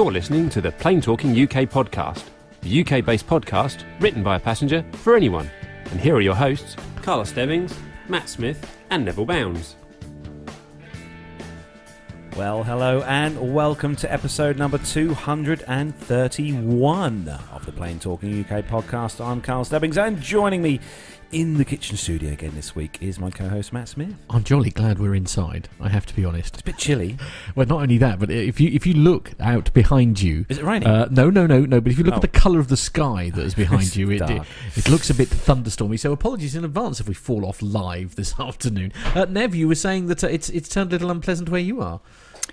You're listening to the Plane Talking UK podcast, the UK based podcast written by a passenger for anyone. And here are your hosts, Carla Stebbings, Matt Smith, and Neville Bounds. Well, hello and welcome to episode number 231 of the Plane Talking UK podcast. I'm Carl Stebbings and joining me in the kitchen studio again this week is my co-host Matt Smith. I'm jolly glad we're inside. I have to be honest. It's a bit chilly. Well, not only that, but if you if you look out behind you, Is it raining? uh, no, no, no, no. But if you look Oh. at the colour of the sky that is behind you, it, it it looks a bit thunderstormy. So apologies in advance if we fall off live this afternoon. Uh, Nev, you were saying that uh, it's it's turned a little unpleasant where you are.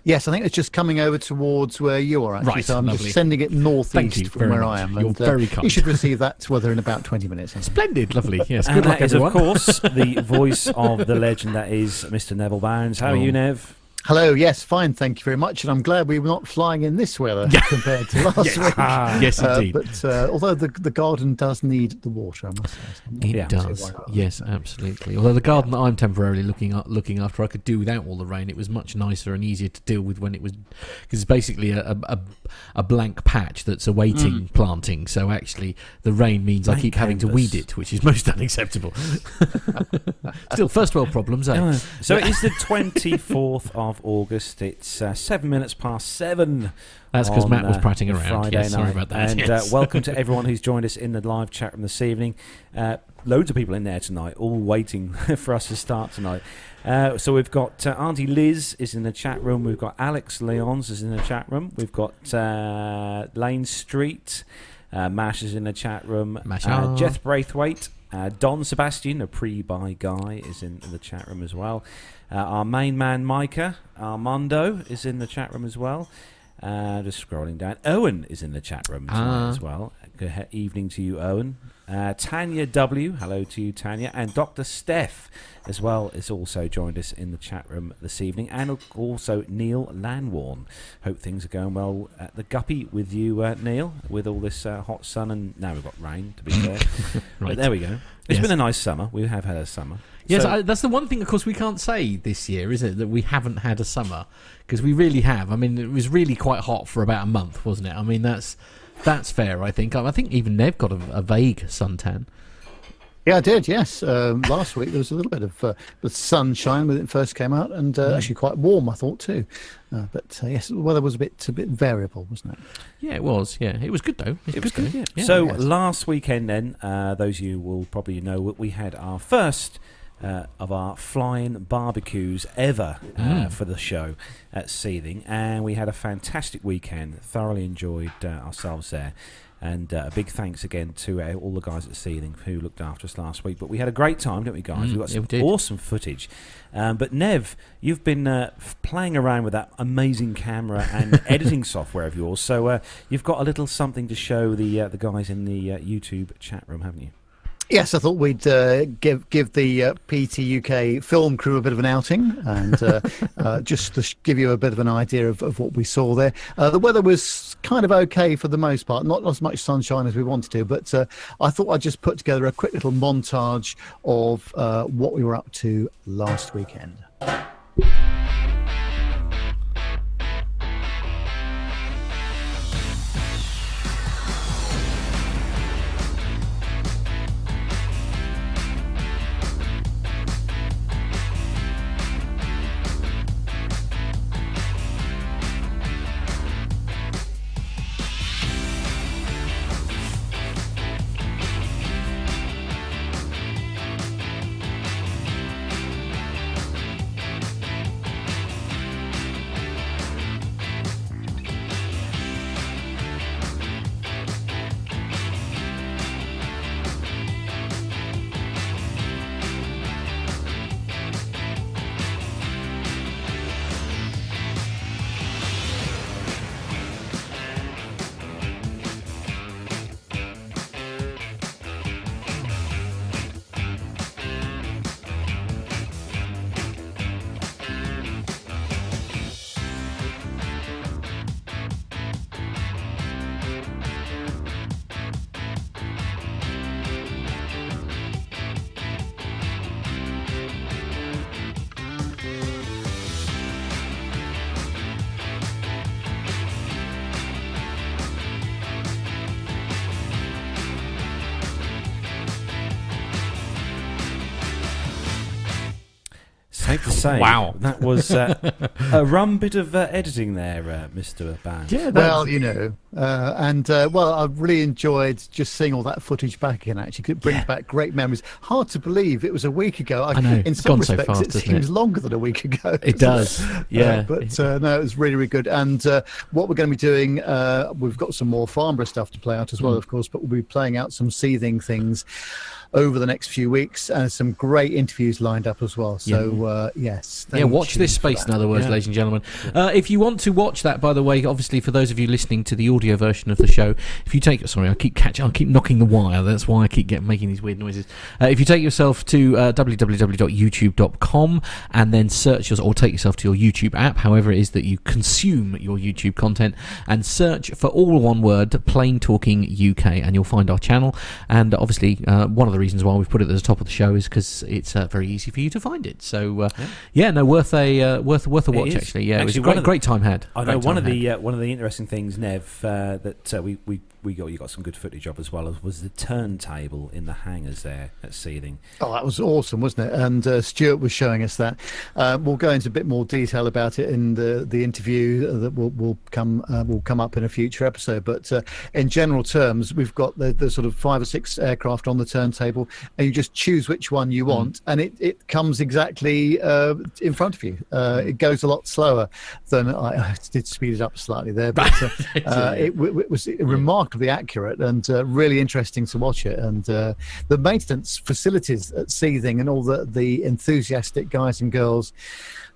Yes, I think it's just coming over towards where you are actually. Right, so I'm lovely. just sending it northeast Thank you from where much. I am. You're and, uh, very kind. You should receive that weather in about 20 minutes. Splendid, lovely. Yes, and good luck, that is, everyone. of course, the voice of the legend that is Mr. Neville Bounds. How are Oh. you, Nev? Hello, yes, fine, thank you very much. And I'm glad we were not flying in this weather compared to last week. yes, Uh, indeed. but uh, although the the garden does need the water, I must say. So I'm not It Yeah. does, yes, absolutely. Although the garden that I'm temporarily looking at, looking after, I could do without all the rain. It was much nicer and easier to deal with when it was, because it's basically a, a, a, a blank patch that's awaiting planting. So actually, the rain means I Blank keep having to weed it, which is most unacceptable. Still, first world problems, eh? So it is the 24th of August. It's uh, seven minutes past seven. That's because Matt was uh, prattling around. Friday Yes, sorry night. about that. And yes. uh, welcome to everyone who's joined us in the live chat room this evening. Uh, loads of people in there tonight, all waiting for us to start tonight. Uh, so we've got uh, Auntie Liz is in the chat room. We've got Alex Leons is in the chat room. We've got uh, Lane Street. Uh, Mash is in the chat room. Masha. Uh, Jeth Braithwaite. Uh, Don Sebastian, a pre-buy guy, is in the chat room as well. Uh, our main man, Micah Armando, is in the chat room as well. Uh, just scrolling down. Owen is in the chat room Ah. as well. Good evening to you, Owen. Uh, Tanya W, hello to you, Tanya. And Dr. Steph as well has also joined us in the chat room this evening. And also Neil Lanwarn. Hope things are going well at the Guppy with you, uh, Neil, with all this uh, hot sun. And now we've got rain, to be fair. Right. But there we go. It's Yes. been a nice summer. We have had a summer. Yes, So- I, that's the one thing, of course, we can't say this year, is it? That we haven't had a summer because we really have. I mean, it was really quite hot for about a month, wasn't it? I mean, that's that's fair. I think. I think even Nev got a, a vague suntan. Yeah, I did. Yes, um, last week there was a little bit of uh, the sunshine when it first came out, and uh, actually quite warm, I thought too. Uh, but uh, yes, the weather was a bit a bit variable, wasn't it? Yeah, it was. Yeah, it was good though. It was good. good, yeah. Yeah, so yes. last weekend, then, uh, those of you will probably know that we had our first uh, of our flying barbecues ever uh, Mm. for the show at Seething, and we had a fantastic weekend. Thoroughly enjoyed uh, ourselves there. And uh, a big thanks again to uh, all the guys at Seething who looked after us last week. But we had a great time, didn't we, guys? Mm, we got some did. awesome footage. Um, but Nev, you've been uh, f- playing around with that amazing camera and editing software of yours. So uh, you've got a little something to show the uh, the guys in the uh, YouTube chat room, haven't you? Yes, I thought we'd uh, give give the uh, film crew a bit of an outing and uh, uh, just to give you a bit of an idea of, of what we saw there. Uh, the weather was kind of okay for the most part, not as much sunshine as we wanted to, but uh, I thought I'd just put together a quick little montage of what we were up to last weekend. Was uh, a rum bit of uh, editing there, uh, Mister Band. Yeah, Well, you know, uh, and uh, well, I've really enjoyed just seeing all that footage back again. Actually, it brings Yeah. back great memories. Hard to believe it was a week ago. I know, In it's some gone so respects, fast, it seems it? longer than a week ago. it does. Yeah, Uh, but uh, no, it was really, really good. And uh, what we're going to be doing, uh, we've got some more Farnborough stuff to play out as well, Mm. of course, but we'll be playing out some seething things over the next few weeks and some great interviews lined up as well. So, uh, yes. yeah, watch this space. In other words, Yeah. ladies and gentlemen, uh, if you want to watch that, by the way, obviously for those of you listening to the audio version of the show, if you take sorry, I keep catching, I keep knocking the wire. That's why I keep getting making these weird noises. Uh, if you take yourself to uh, www.youtube.com and then search your, or take yourself to your YouTube app, however it is that you consume your YouTube content, and search for all one word, Plane Talking UK, and you'll find our channel. And obviously, uh, one of the reasons why we've put it at the top of the show is because it's uh, very easy for you to find it. So, uh, yeah. no, worth a uh, worth worth a watch actually. Yeah, it was a great the- great time had. I know one of had. the uh, one of the interesting things, Nev, uh, that uh, we we we got you got some good footage of as well as was the turntable in the hangars there at Seething. Oh, that was awesome, wasn't it? And uh, Stuart was showing us that. Uh, we'll go into a bit more detail about it in the the interview that will will come uh, will come up in a future episode. But uh, in general terms, we've got the, the sort of five or six aircraft on the turntable, and you just choose which one you want, and it, it comes exactly uh, in front of you. Uh, it goes a lot slower than I, I did speed it up slightly there, but it, it was remarkably accurate and uh, really interesting to watch it. And uh, the maintenance facilities at Seething and all the, the enthusiastic guys and girls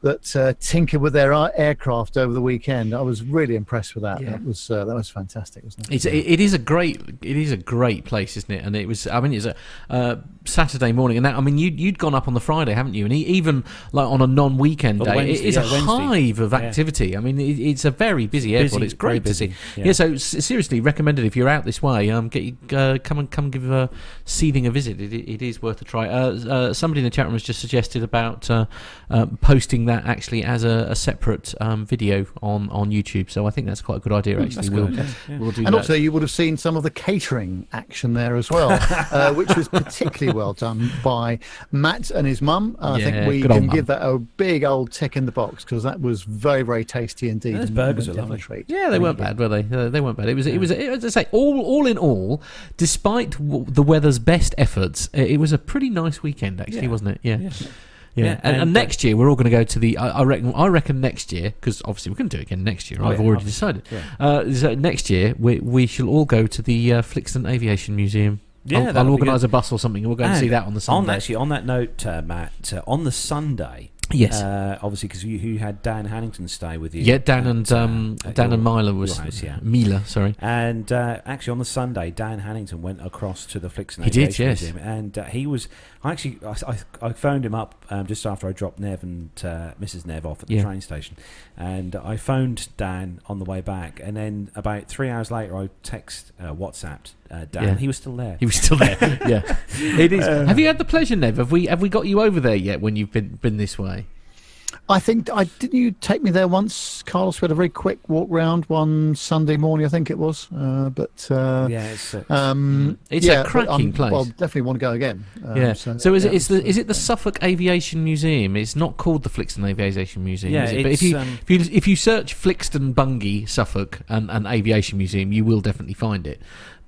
that uh, tinker with their aircraft over the weekend, I was really impressed with that. Yeah. That was uh, that was fantastic, wasn't it? It's, it, it is a great it is a great place, isn't it? And it was I mean it's a uh, Saturday morning, and that I mean you you'd gone up on the Friday, haven't you? And e- even like on a non-weekend Or day, Wednesday, it is yeah, a Wednesday. hive of Yeah. activity. I mean it, it's a very busy airport. Busy, it's great very to see. busy, Yeah. yeah. so seriously recommended if you're out this way. Um, get you, uh, come and come give uh, seething a visit. It, it is worth a try. Uh, uh, somebody in the chat room has just suggested about uh, uh, posting that actually as a, a separate um, video on on YouTube. So I think that's quite a good idea. Actually, That's we'll good. Yeah. we'll do And that. also, you would have seen some of the catering action there as well, uh, which was particularly well done by Matt and his mum. I Yeah, think we good old can mum. give that a big old tick in the box because that was very, very tasty indeed. Those burgers a were lovely. treat. Yeah, they weren't bad, were they? Uh, they weren't bad. It was, it was, as I say, all, all in all, despite w- the weather's best efforts, it, it was a pretty nice weekend, actually, Yeah. wasn't it? Yeah, yeah. Yeah. And, and, and, uh, next year we're all going to go to the. I, I reckon. I reckon next year because obviously we're going to do it again next year. Oh, I've yeah, already obviously. decided. Yeah. Uh, so next year we we shall all go to the uh, Flixton Aviation Museum. Yeah, I'll, I'll organise a bus or something. We'll go and, see that on the Sunday. On actually, on that note, uh, Matt, uh, on the Sunday, yes. uh, obviously because you, you had Dan Hannington stay with you. yeah, Dan at, and uh, um, at Dan your- and Mila was house, yeah. Mila. Sorry. And uh, actually, on the Sunday, Dan Hannington went across to the Flixton He did, yes. Museum, and uh, he was. I actually, I, I phoned him up um, just after I dropped Nev and uh, Mrs. Nev off at the Yeah. train station, and I phoned Dan on the way back, and then about three hours later, I text uh, WhatsApped uh, Dan. Yeah. He was still there. He was still there. yeah, it is. have you had the pleasure, Nev? Have we have we got you over there yet? When you've been been this way? I think I didn't you take me there once, Carlos. We had a very quick walk round one Sunday morning, I think it was. Uh, but uh, yeah, it's, uh, um, It's a yeah, but cracking place. Well, definitely want to go again. Um, yeah. So, is yeah, it is the is it the Suffolk Aviation Museum? It's not called the Flixton Aviation Museum. yeah, is it? But if you um, if you if you search Flixton Bungay Suffolk and, and Aviation Museum, you will definitely find it.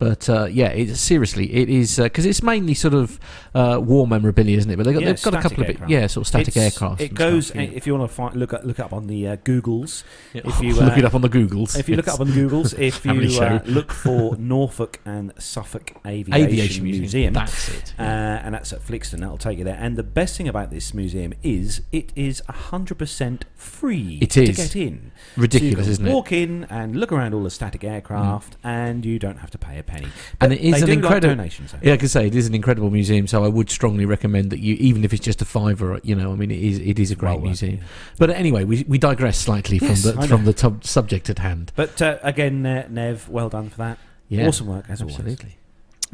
But uh, yeah, it's seriously it is because it's mainly sort of uh, war memorabilia, isn't it? But they've got, Yeah, they've got a couple of bit, yeah, sort of static it's- aircraft. It goes stuff, yeah. if you want to find look at, look up on the uh, Googles. If you, look uh, it up on the Googles, If you look up on the Googles, if you uh, look for Norfolk and Suffolk Aviation, Aviation Museum, Museum, that's it. uh, and that's at Flixton, that'll take you there. And the best thing about this museum is it is hundred percent free. It to get in. Ridiculous, so you can isn't it? Walk in and look around all the static aircraft, and you don't have to pay a penny. And But it is an incredible- donations. though. Yeah, I say, it is an incredible museum. So I would strongly recommend that you, even if it's just a fiver, you know, I mean, it is it is a great Well worth museum. yeah. But anyway, we, we digress slightly Yes, from the from the tub subject at hand. But uh, again, uh, Nev, well done for that. Yeah, Awesome work as always.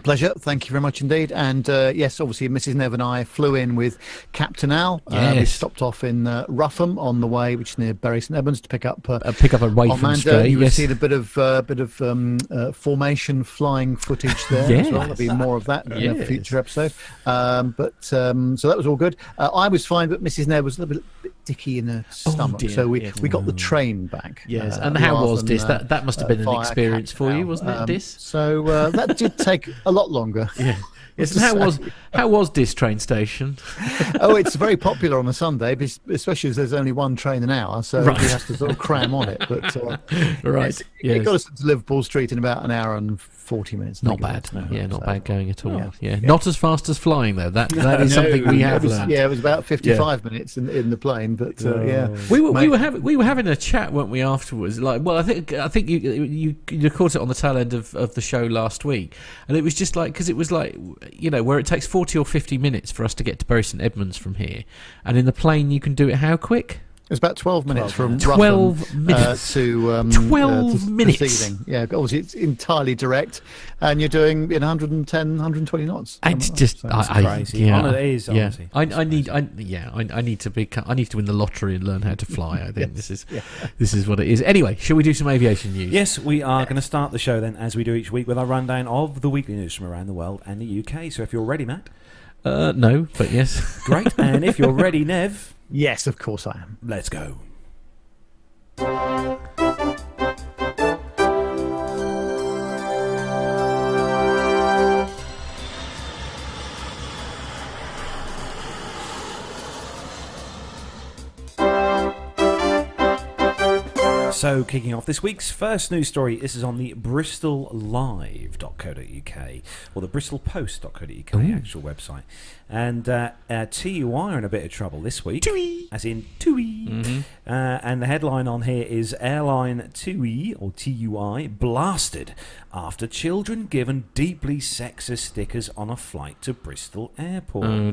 Pleasure. Thank you very much indeed. And uh, yes, obviously, Mrs. Nev and I flew in with Captain Al. Uh, we stopped off in uh, Rougham on the way, which is near Bury St Edmunds, to pick up. Uh, Uh, pick up a way from Stray. you Yes. seen a bit of uh, bit of um, uh, formation flying footage there as well. Yes. There'll be more of that in a future episode. Um, but um, so that was all good. Uh, I was fine, but Mrs. Nev was a little bit, bit dicky in her stomach, Oh, so we, yes. we got the train back. Yes, and how was this? That that must have been an experience for you, wasn't it. Dis? So uh, that did take a lot longer. Yeah. Yes, and how say. was how was this train station? oh, it's very popular on a Sunday, especially as there's only one train an hour, so Right. you have to sort of cram on it. But uh, Right. it's- it Yes. got us to Liverpool Street in about an hour and forty minutes. Not bad. was. Yeah, not So- bad going at all. Yeah. Yeah. Not as fast as flying though. That that is No, something we it have was- learned. Yeah, it was about 55 minutes in, in the plane, but uh, yeah. We were, we were having we were having a chat, weren't we? Afterwards, like, well, I think I think you you you caught it on the tail end of, of the show last week, and it was just like because it was like you know where it takes forty or fifty minutes for us to get to Bury St Edmunds from here, and in the plane you can do it how quick? It was about 12 minutes from Twelve Rougham, minutes. uh, to um, 12 uh, to, to minutes. Seething. Yeah, obviously it's entirely direct, and you're doing in 110, 120 knots. I something just, that. I, I, yeah, Hon- it is, yeah. honestly. I, I need, I, yeah, I, I need to be, I need to win the lottery and learn how to fly. I think this is, this is what it is. Anyway, shall we do some aviation news? Yes, we are going to start the show then, as we do each week, with our rundown of the weekly news from around the world and the UK. So if you're ready, Matt, Uh, no, but yes. great. and if you're ready, Nev, Yes, of course I am. let's go. So, kicking off this week's first news story, this is on the bristollive.co.uk or the bristolpost.co.uk Ooh. actual website. And uh, uh, TUI are in a bit of trouble this week. TUI! As in TUI. Mhm. Uh, and the headline on here is Airline TUI or TUI blasted after children given deeply sexist stickers on a flight to Bristol Airport. Oh.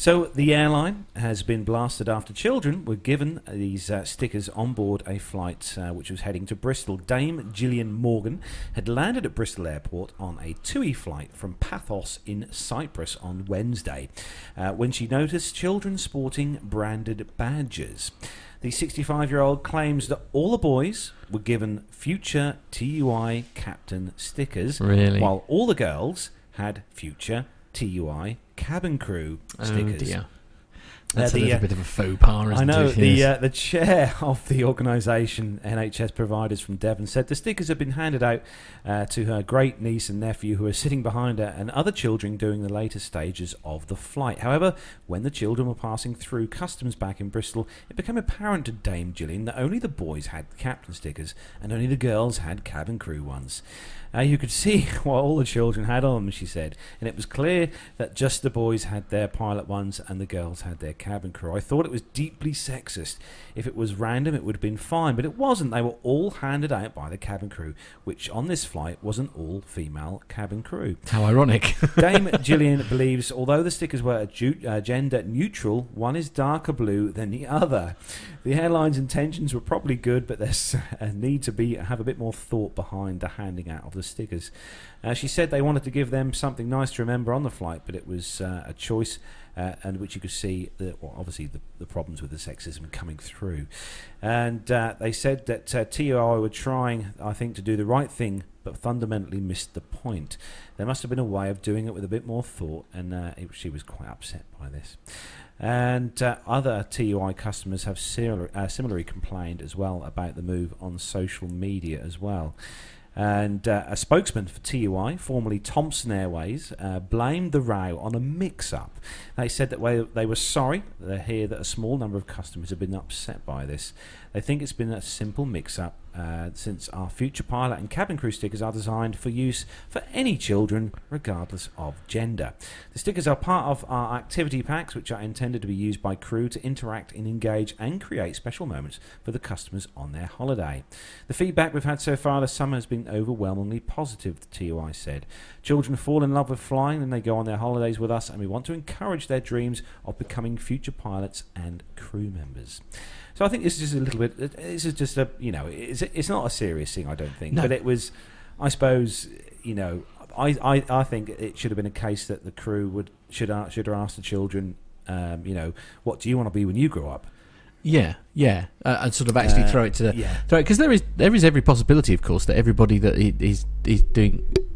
So the airline has been blasted after children were given these uh, stickers on board a flight uh, which was heading to Bristol. Dame Gillian Morgan had landed at Bristol Airport on a TUI flight from Paphos in Cyprus on Wednesday uh, when she noticed children sporting branded badges. The 65 year old claims that all the boys were given future TUI captain stickers Really? while all the girls had future TUI cabin crew stickers. Oh dear. That's Uh, a little uh, bit of a faux pas, isn't I know it? the Yes. uh, the chair of the organisation NHS Providers from Devon said the stickers have been handed out uh, to her great niece and nephew who are sitting behind her and other children during the later stages of the flight. However, when the children were passing through customs back in Bristol, it became apparent to Dame Gillian that only the boys had captain stickers and only the girls had cabin crew ones. Uh, you could see what all the children had on them, she said, and it was clear that just the boys had their pilot ones and the girls had their cabin crew. I thought it was deeply sexist. If it was random, it would have been fine, but it wasn't. They were all handed out by the cabin crew, which on this flight was an all female cabin crew. How ironic. Dame Gillian believes, although the stickers were ju- uh, gender neutral, one is darker blue than the other. The airline's intentions were probably good, but there's a need to be have a bit more thought behind the handing out of the stickers. Uh, she said they wanted to give them something nice to remember on the flight, but it was uh, a choice. Uh, and which you could see, the, well, obviously, the, the problems with the sexism coming through. And uh, they said that uh, TUI were trying, I think, to do the right thing, but fundamentally missed the point. There must have been a way of doing it with a bit more thought, and uh, it, she was quite upset by this. And uh, other TUI customers have similar, uh, similarly complained as well about the move on social media as well. And uh, a spokesman for TUI, formerly Thomson Airways, uh, blamed the row on a mix up. They said that they, were sorry. They hear that a small number of customers have been upset by this. They think it's been a simple mix up uh, since our future pilot and cabin crew stickers are designed for use for any children, regardless of gender. The stickers are part of our activity packs, which are intended to be used by crew to interact and engage and create special moments for the customers on their holiday. The feedback we've had so far this summer has been overwhelmingly positive, the TUI said. Children fall in love with flying and they go on their holidays with us, and we want to encourage their dreams of becoming future pilots and crew members. So I think this is just a little bit. This is just a you know, it's it's not a serious thing. I don't think, No. but it was. I suppose you know I, I, I think it should have been a case that the crew would should should have asked the children, um, you know, what do you want to be when you grow up? Yeah, yeah, uh, and sort of actually Uh, throw it to the yeah. throw because there is there is every possibility, of course, that everybody that he, he's he's doing is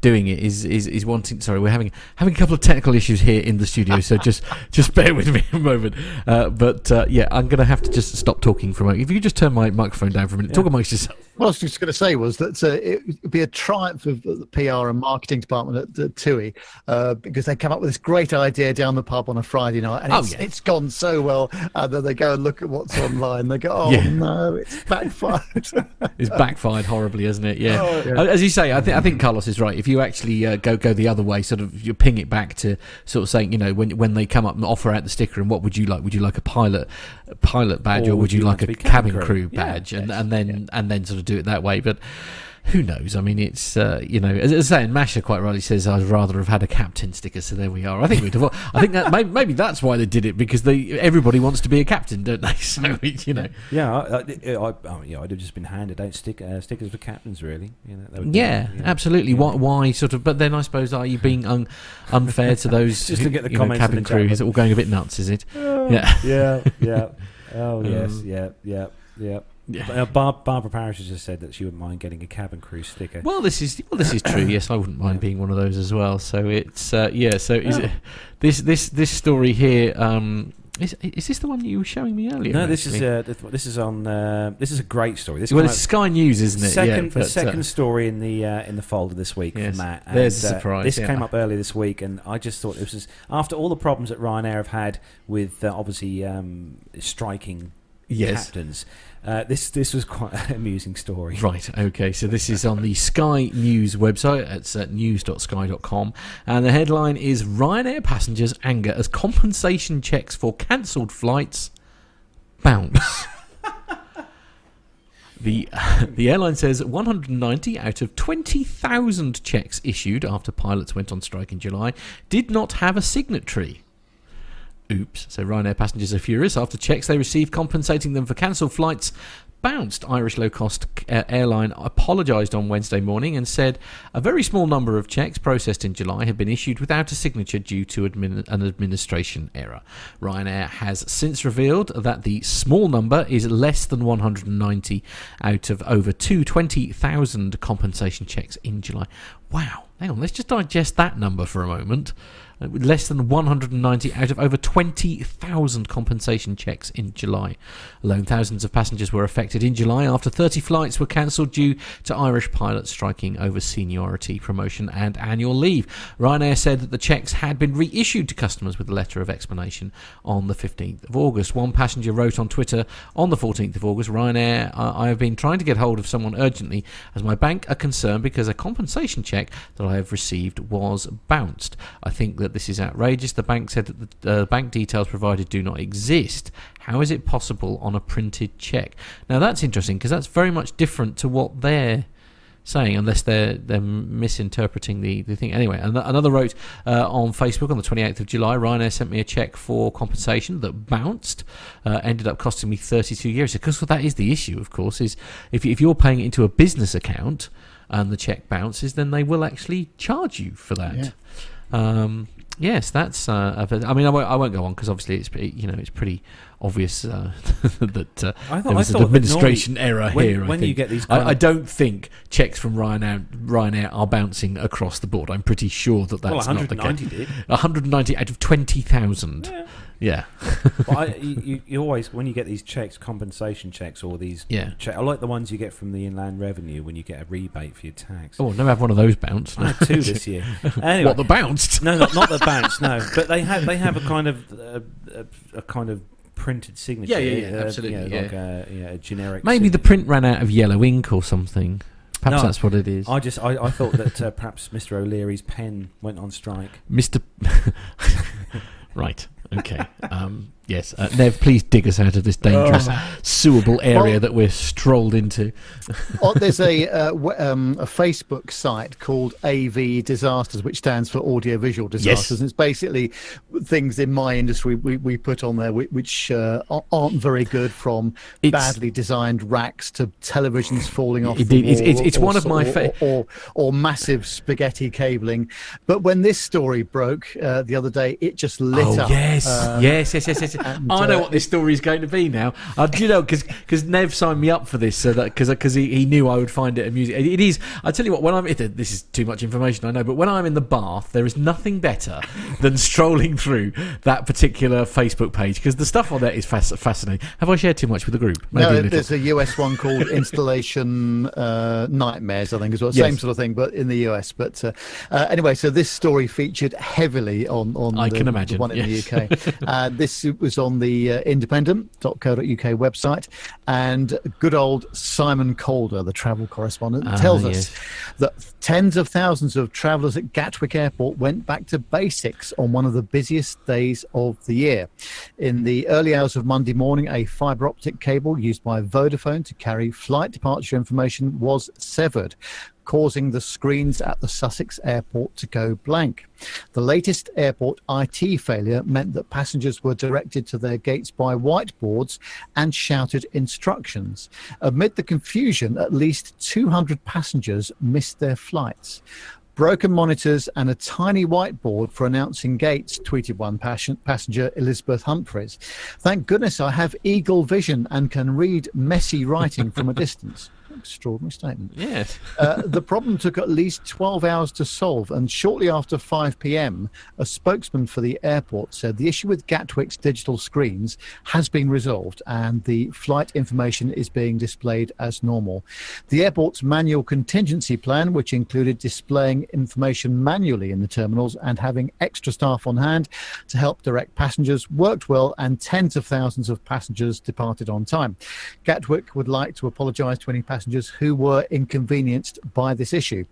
doing it is, is is wanting. Sorry, we're having having a couple of technical issues here in the studio, so just just bear with me a moment. Uh, but uh, yeah, I'm going to have to just stop talking for a moment. If you could just turn my microphone down for a minute, talk amongst yourself. What I was just going to say was that uh, it would be a triumph of the PR and marketing department at, at TUI uh, because they come up with this great idea down the pub on a Friday night and Oh, it's, yeah. it's gone so well. And then they go and look at what's online. They go, oh Yeah. no, it's backfired. It's backfired horribly, isn't it? Yeah. Oh, yeah. Uh, As you say, I think I think Carlos is right. If you actually uh, go go the other way, sort of you ping it back to sort of saying, you know, when when they come up and offer out the sticker, and what would you like? Would you like a pilot a pilot badge, or, would you, like, to a cabin, crew, crew? Yeah, badge? and yes, and then and then sort of do it that way, but. Who knows? I mean, it's uh, you know, as, as I say, and Masha quite rightly says, I'd rather have had a captain sticker. So there we are. I think we'd have. I think that maybe, maybe that's why they did it because they everybody wants to be a captain, don't they? So you know, Yeah, I, I, I, oh, yeah, I'd have just been handed out stick, uh, stickers for captains, really. You know, would be- Yeah, you know. absolutely. Yeah. Why, why sort of? But then I suppose are you being un, unfair to those Just look at the you know, cabin the crew? Is it all going a bit nuts? Is it? Oh, Yeah. yeah, yeah. Oh yes, Um, yeah, yeah, yeah. Yeah. Uh, Bar- Barbara Parrish has just said that she wouldn't mind getting a cabin crew sticker. Well, this is well, this is true. Yes, I wouldn't mind being one of those as well. So it's uh, yeah. So is Oh. it this this this story here? Um, is is this the one you were showing me earlier? no, this is uh, th- this is on. Uh, this is a great story. This well, it's Sky News, isn't it? Second, yeah, the but, uh, second story in the uh, in the folder this week Yes. from Matt. There's a uh, surprise, This yeah. came up earlier this week, and I just thought this was after all the problems that Ryanair have had with uh, obviously um, striking yes. captains. Uh, this this was quite an amusing story. Right, okay, so this is on the Sky News website. It's at news.sky.com. And the headline is Ryanair passengers anger as compensation checks for cancelled flights bounce. The, the airline says 190 out of 20,000 checks issued after pilots went on strike in July did not have a signatory. Oops. So Ryanair passengers are furious after checks they received compensating them for cancelled flights bounced. Irish low cost uh, airline apologised on Wednesday morning and said a very small number of checks processed in July have been issued without a signature due to admin- an administration error. Ryanair has since revealed that the small number is less than 190 out of over 220,000 compensation checks in July. Wow. Hang on, let's just digest that number for a moment. Less than 190 out of over 20,000 compensation checks in July. Alone, thousands of passengers were affected in July after 30 flights were cancelled due to Irish pilots striking over seniority, promotion, and annual leave. Ryanair said that the checks had been reissued to customers with a letter of explanation on the 15th of August. One passenger wrote on Twitter on the 14th of August Ryanair, I I have been trying to get hold of someone urgently as my bank are concerned because a compensation check that I have received was bounced. I think that this is outrageous. The bank said that the uh, bank details provided do not exist. How is it possible on a printed check? Now that's interesting because that's very much different to what they're saying, unless they're they're misinterpreting the, the thing. Anyway, an- another wrote uh, on Facebook on the 28th of July, Ryanair sent me a check for compensation that bounced, uh, ended up costing me 32 euros. Because that is the issue, of course, is if, if you're paying it into a business account and the check bounces, then they will actually charge you for that. Yeah. Um, yes, that's. Uh, I mean, I won't, I won't go on because obviously it's you know it's pretty obvious uh, that uh, I thought, there was thought an administration error when, here. I when you think. get these, I, I don't think checks from Ryanair, Ryanair are bouncing across the board. I'm pretty sure that that's well, not the case. 190 did. 190 out of 20,000. Yeah. Yeah. But I, you, you- always when you get these checks, compensation checks, or these. Yeah. Check, I like the ones you get from the Inland Revenue when you get a rebate for your tax. Oh, never have one of those bounced. I had two this year. Anyway, What, the bounced? no, not, not the bounce. No, but they have they have a kind of uh, a, a kind of printed signature. Yeah, yeah, yeah, uh, absolutely, you know, yeah. Like a, yeah, a generic. Maybe the print ran out of yellow ink or something. Perhaps No, that's what it is. I just I, I thought that uh, perhaps Mr. O'Leary's pen went on strike. Mr. right. Okay. Um, Yes, uh, Nev, please dig us out of this dangerous, suable area Well- that we're strolled into. oh, there's a uh, w- um, a Facebook site called AV Disasters, which stands for Audio Visual Disasters. And it's basically things in my industry we, we put on there whi- which uh, aren't very good, from It's- badly designed racks to televisions falling off. Indeed, the it's- it's- it's or one of so- my or, or, or massive spaghetti cabling. But when this story broke uh, the other day, it just lit oh up. yes, Uh, yes, yes, yes, yes. And, I know uh, what this story is going to be now. Uh, do you know? Because Nev signed me up for this, so that because because he, he knew I would find it amusing. It, it is. I tell you what, when I'm it, this is too much information, I know, but when I'm in the bath, there is nothing better than strolling through that particular Facebook page because the stuff on there is fasc- fascinating. Have I shared too much with the group? Maybe no, little. there's a US one called Installation uh, Nightmares, I think, as well. Yes. Same sort of thing, but in the US. But uh, uh, anyway, so this story featured heavily on on I the, can the imagine, one in yes. the UK. uh, this was on the uh, independent.co.uk website, and good old Simon Calder, the travel correspondent, Ah, tells yes. us that tens of thousands of travellers at Gatwick Airport went back to basics on one of the busiest days of the year. In the early hours of Monday morning, a fibre optic cable used by Vodafone to carry flight departure information was severed. Causing the screens at the Sussex airport to go blank. The latest airport IT failure meant that passengers were directed to their gates by whiteboards and shouted instructions. Amid the confusion, at least 200 passengers missed their flights. Broken monitors and a tiny whiteboard for announcing gates, tweeted one passenger, Elizabeth Humphreys. Thank goodness I have eagle vision and can read messy writing from a distance. Extraordinary statement. yes. Uh, the problem took at least 12 hours to solve, and shortly after 5 p.m., a spokesman for the airport said the issue with Gatwick's digital screens has been resolved and the flight information is being displayed as normal. The airport's manual contingency plan, which included displaying information manually in the terminals and having extra staff on hand to help direct passengers, worked well, and tens of thousands of passengers departed on time. Gatwick would like to apologise to any passengers who were inconvenienced by this issue.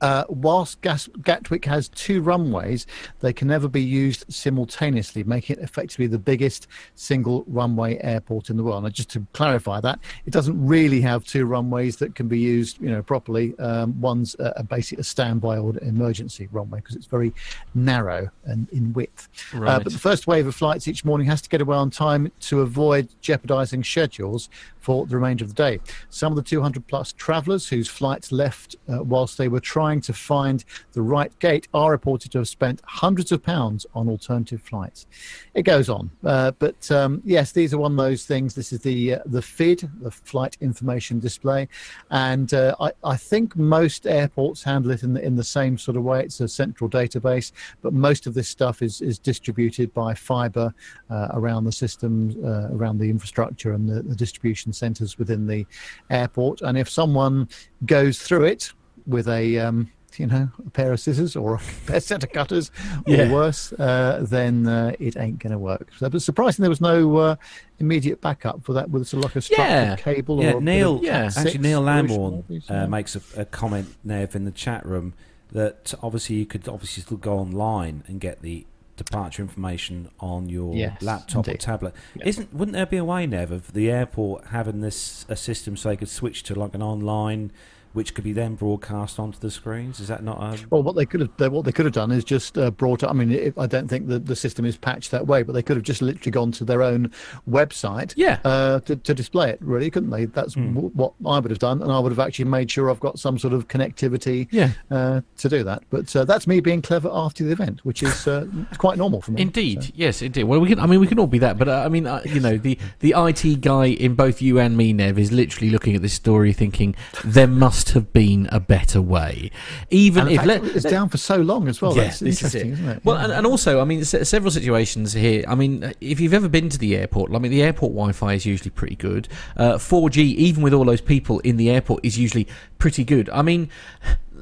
Uh, whilst Gas- Gatwick has two runways, they can never be used simultaneously, making it effectively the biggest single runway airport in the world. And just to clarify that, it doesn't really have two runways that can be used, you know, properly. Um, one's a, a basically a standby or emergency runway because it's very narrow and in width. Uh, but the first wave of flights each morning has to get away on time to avoid jeopardising schedules for the remainder of the day. Some of the 200 plus travellers whose flights left uh, whilst they were trying to find the right gate are reported to have spent hundreds of pounds on alternative flights. It goes on, uh, but um, yes, these are one of those things. This is the uh, the FID, the Flight Information Display, and uh, I, I think most airports handle it in the in the same sort of way. It's a central database, but most of this stuff is is distributed by fibre uh, around the system, uh, around the infrastructure and the, the distribution centres within the airport. And if someone goes through it with a um, you know, a pair of scissors or a pair set of cutters, Yeah. or worse, uh, then uh, it ain't going to work. So, but surprising there was no uh, immediate backup for that with sort of like a structured Yeah. cable. Yeah, or Neil. yeah, actually, 6 Neil Lamborn uh, makes a, a comment, Nev, in the chat room that obviously you could obviously still go online and get the departure information on your Yes, laptop or indeed. tablet. Isn't wouldn't there be a way, Nev, of the airport having this a system so they could switch to like an online, which could be then broadcast onto the screens? Is that not a Well, what they could have what they could have done is just uh, brought. I mean, it, I don't think that the system is patched that way, but they could have just literally gone to their own website, Yeah. uh, to, to display it. Really, couldn't they? That's w- what I would have done, and I would have actually made sure I've got some sort of connectivity Yeah. uh, to do that. But uh, that's me being clever after the event, which is uh, quite normal for me. Indeed, So- yes, indeed. Well, we can. I mean, we can all be that, but uh, I mean, you know, the the IT guy in both you and me, Nev, is literally looking at this story, thinking there must have been a better way. Even if fact, let- it's down for so long as well. Yeah, That's this is isn't it? Well, Yeah. and, and also, I mean, se- several situations here. I mean, if you've ever been to the airport, I mean, the airport Wi-Fi is usually pretty good. Uh, 4G, even with all those people in the airport, is usually pretty good. I mean,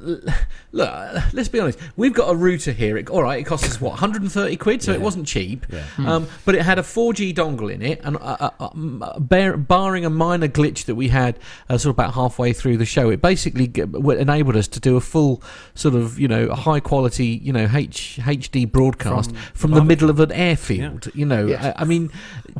look, uh, let's be honest. We've got a router here. It, all right, it cost us what 130 quid, so it wasn't cheap. Yeah. Um, but it had a 4G dongle in it, and uh, uh, uh, m- bear, barring a minor glitch that we had uh, sort of about halfway through the show, it basically g- enabled us to do a full sort of you know high quality you know H, HD broadcast From from, the middle of an airfield. You know, Yes. I, I mean,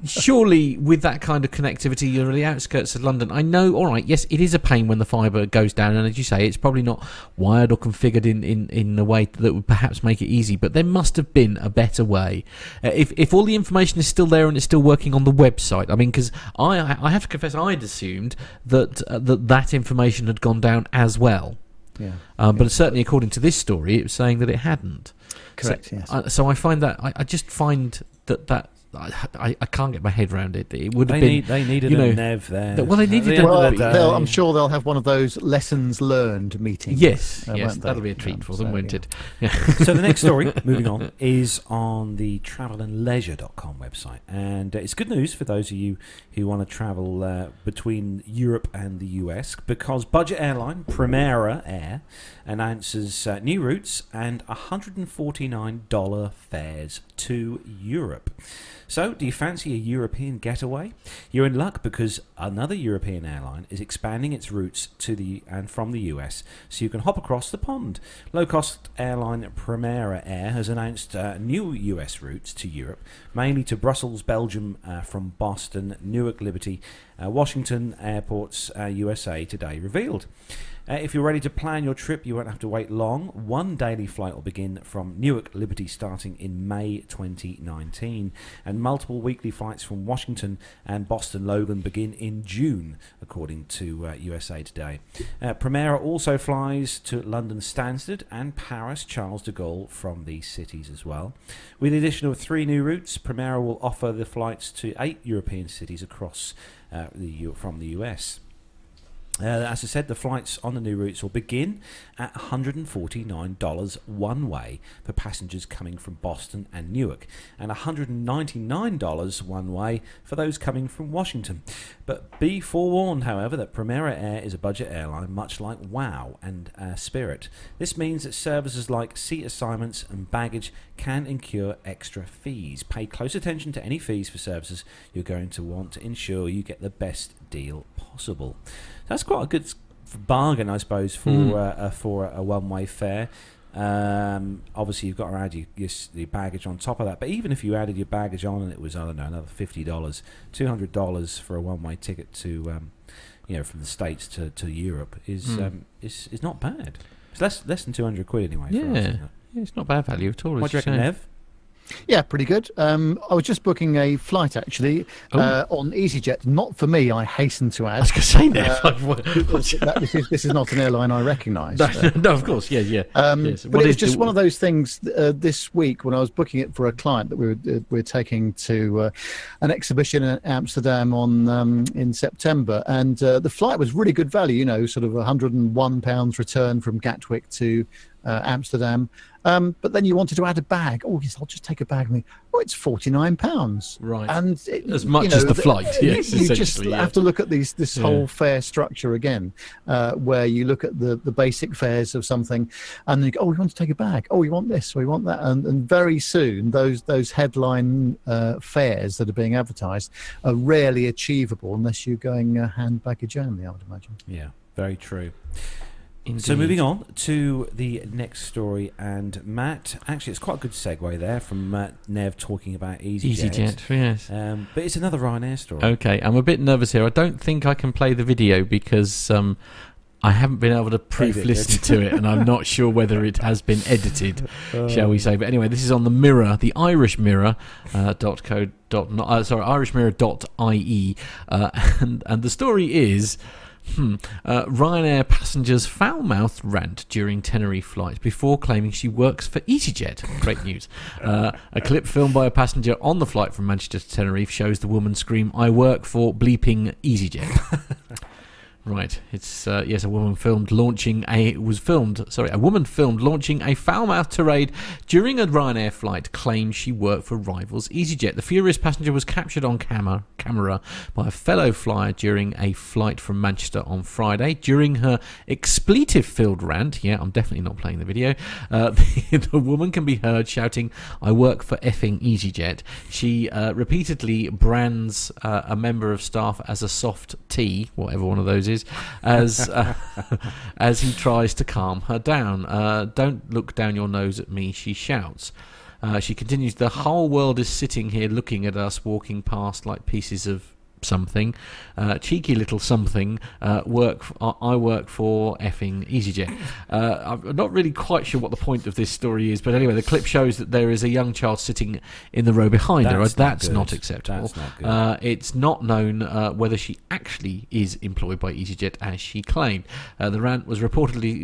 surely with that kind of connectivity, you're on the outskirts of London. I know, all right, yes, it is a pain when the fibre goes down, and as you say, it's probably not wired or configured in, in, in a way that would perhaps make it easy. But there must have been a better way. Uh, if if all the information is still there and it's still working on the website, I mean, because I I have to confess, I'd assumed that uh, that that information had gone down as well. Yeah. Um, but certainly, according to this story, it was saying that it hadn't. Correct. So, yes. I, so I find that I, I just find that that I, I, I can't get my head around it. It would They, have been need, they needed you a Nev there. well, they needed the a- end of well, the I'm sure they'll have one of those lessons learned meetings. yes, uh, yes, that'll be a treat for them, so, won't yeah. it? Yeah. so the next story, moving on, is on the travelandleisure.com website. And uh, it's good news for those of you who want to travel uh, between Europe and the US because budget airline Primera Air announces uh, new routes and $149 fares to Europe. So, do you fancy a European getaway? You're in luck because another European airline is expanding its routes to the and from the US, so you can hop across the pond. Low-cost airline Primera Air has announced uh, new US routes to Europe, mainly to Brussels, Belgium, uh, from Boston, Newark, Liberty, uh, Washington airports, uh, USA today revealed. Uh, if you're ready to plan your trip, you won't have to wait long. One daily flight will begin from Newark Liberty starting in May 2019, and multiple weekly flights from Washington and Boston Logan begin in June, according to uh, USA Today. Uh, Primera also flies to London Stansted and Paris Charles de Gaulle from these cities as well. With the addition of three new routes, Primera will offer the flights to eight European cities across uh, the U- from the US. Uh, as I said, the flights on the new routes will begin at $149 one way for passengers coming from Boston and Newark, and $199 one way for those coming from Washington. But be forewarned, however, that Primera Air is a budget airline, much like WOW and uh, Spirit. This means that services like seat assignments and baggage can incur extra fees. Pay close attention to any fees for services you're going to want to ensure you get the best deal possible. That's quite a good bargain, I suppose, for Mm. uh, for a one-way fare. Um, obviously, you've got to add your, your, your baggage on top of that. But even if you added your baggage on and it was, I don't know, another fifty dollars, two hundred dollars for a one-way ticket to, um, you know, from the states to, to Europe is Mm. um, is is not bad. It's less less than two hundred quid anyway. For us, Yeah. it? Yeah, it's not bad value at all. What do you reckon. Nev? Yeah, pretty good. Um, I was just booking a flight actually Oh. uh, on EasyJet. Not for me, I hasten to I was add. going to say, Nev. That- this, is, this is not an airline I recognise. no, Uh, no, of course, yeah, yeah. Um, Yes. But it was just the- one of those things uh, this week when I was booking it for a client that we were uh, we're taking to uh, an exhibition in Amsterdam on um, in September, and uh, the flight was really good value. You know, sort of 101 pounds return from Gatwick to uh, Amsterdam. Um, but then you wanted to add a bag. Oh yes, I'll just take a bag. me. Oh, it's 49 pounds. Right. And it- As much you know, as the flight, you- yes, you, just yeah. have to look at these this Yeah. whole fare structure again, uh, where you look at the the basic fares of something, and then you go, oh, we want to take a bag. Oh, we want this. We want that. And, and very soon, those those headline uh, fares that are being advertised are rarely achievable unless you're going uh, hand baggage only. I would imagine. Yeah, very true. So moving on to the next story, and Matt, actually, it's quite a good segue there from Matt Nev talking about EasyJet. EasyJet, yes. Um, but it's another Ryanair story. Okay, I'm a bit nervous here. I don't think I can play the video because um, I haven't been able to proof listen to it, and I'm not sure whether it has been edited, shall we say. But anyway, this is on the Mirror, the Irish Mirror uh, dot co dot uh, sorry Irish Mirror dot ie, uh, and and the story is. Hmm. Uh, Ryanair passengers foul mouthed rant during Tenerife flight before claiming she works for EasyJet. Great news. Uh, a clip filmed by a passenger on the flight from Manchester to Tenerife shows the woman scream, I work for bleeping EasyJet. Right. It's uh, yes, a woman filmed launching a was filmed. Sorry, a woman filmed launching a foul-mouthed tirade during a Ryanair flight. Claims she worked for rivals EasyJet. The furious passenger was captured on camera camera by a fellow flyer during a flight from Manchester on Friday. During her expletive-filled rant, yeah, I'm definitely not playing the video. Uh, the, the, woman can be heard shouting, "I work for effing EasyJet." She uh, repeatedly brands uh, a member of staff as a soft T, whatever one of those is as uh, as he tries to calm her down. Uh, Don't look down your nose at me, she shouts. Uh, she continues, The whole world is sitting here looking at us walking past like pieces of something, uh, cheeky little something. Uh, work. F- I work for effing EasyJet. Uh, I'm not really quite sure what the point of this story is, but anyway, the clip shows that there is a young child sitting in the row behind That's her. not That's good. not acceptable. That's not good. Uh, it's not known uh, whether she actually is employed by EasyJet as she claimed. Uh, the rant was reportedly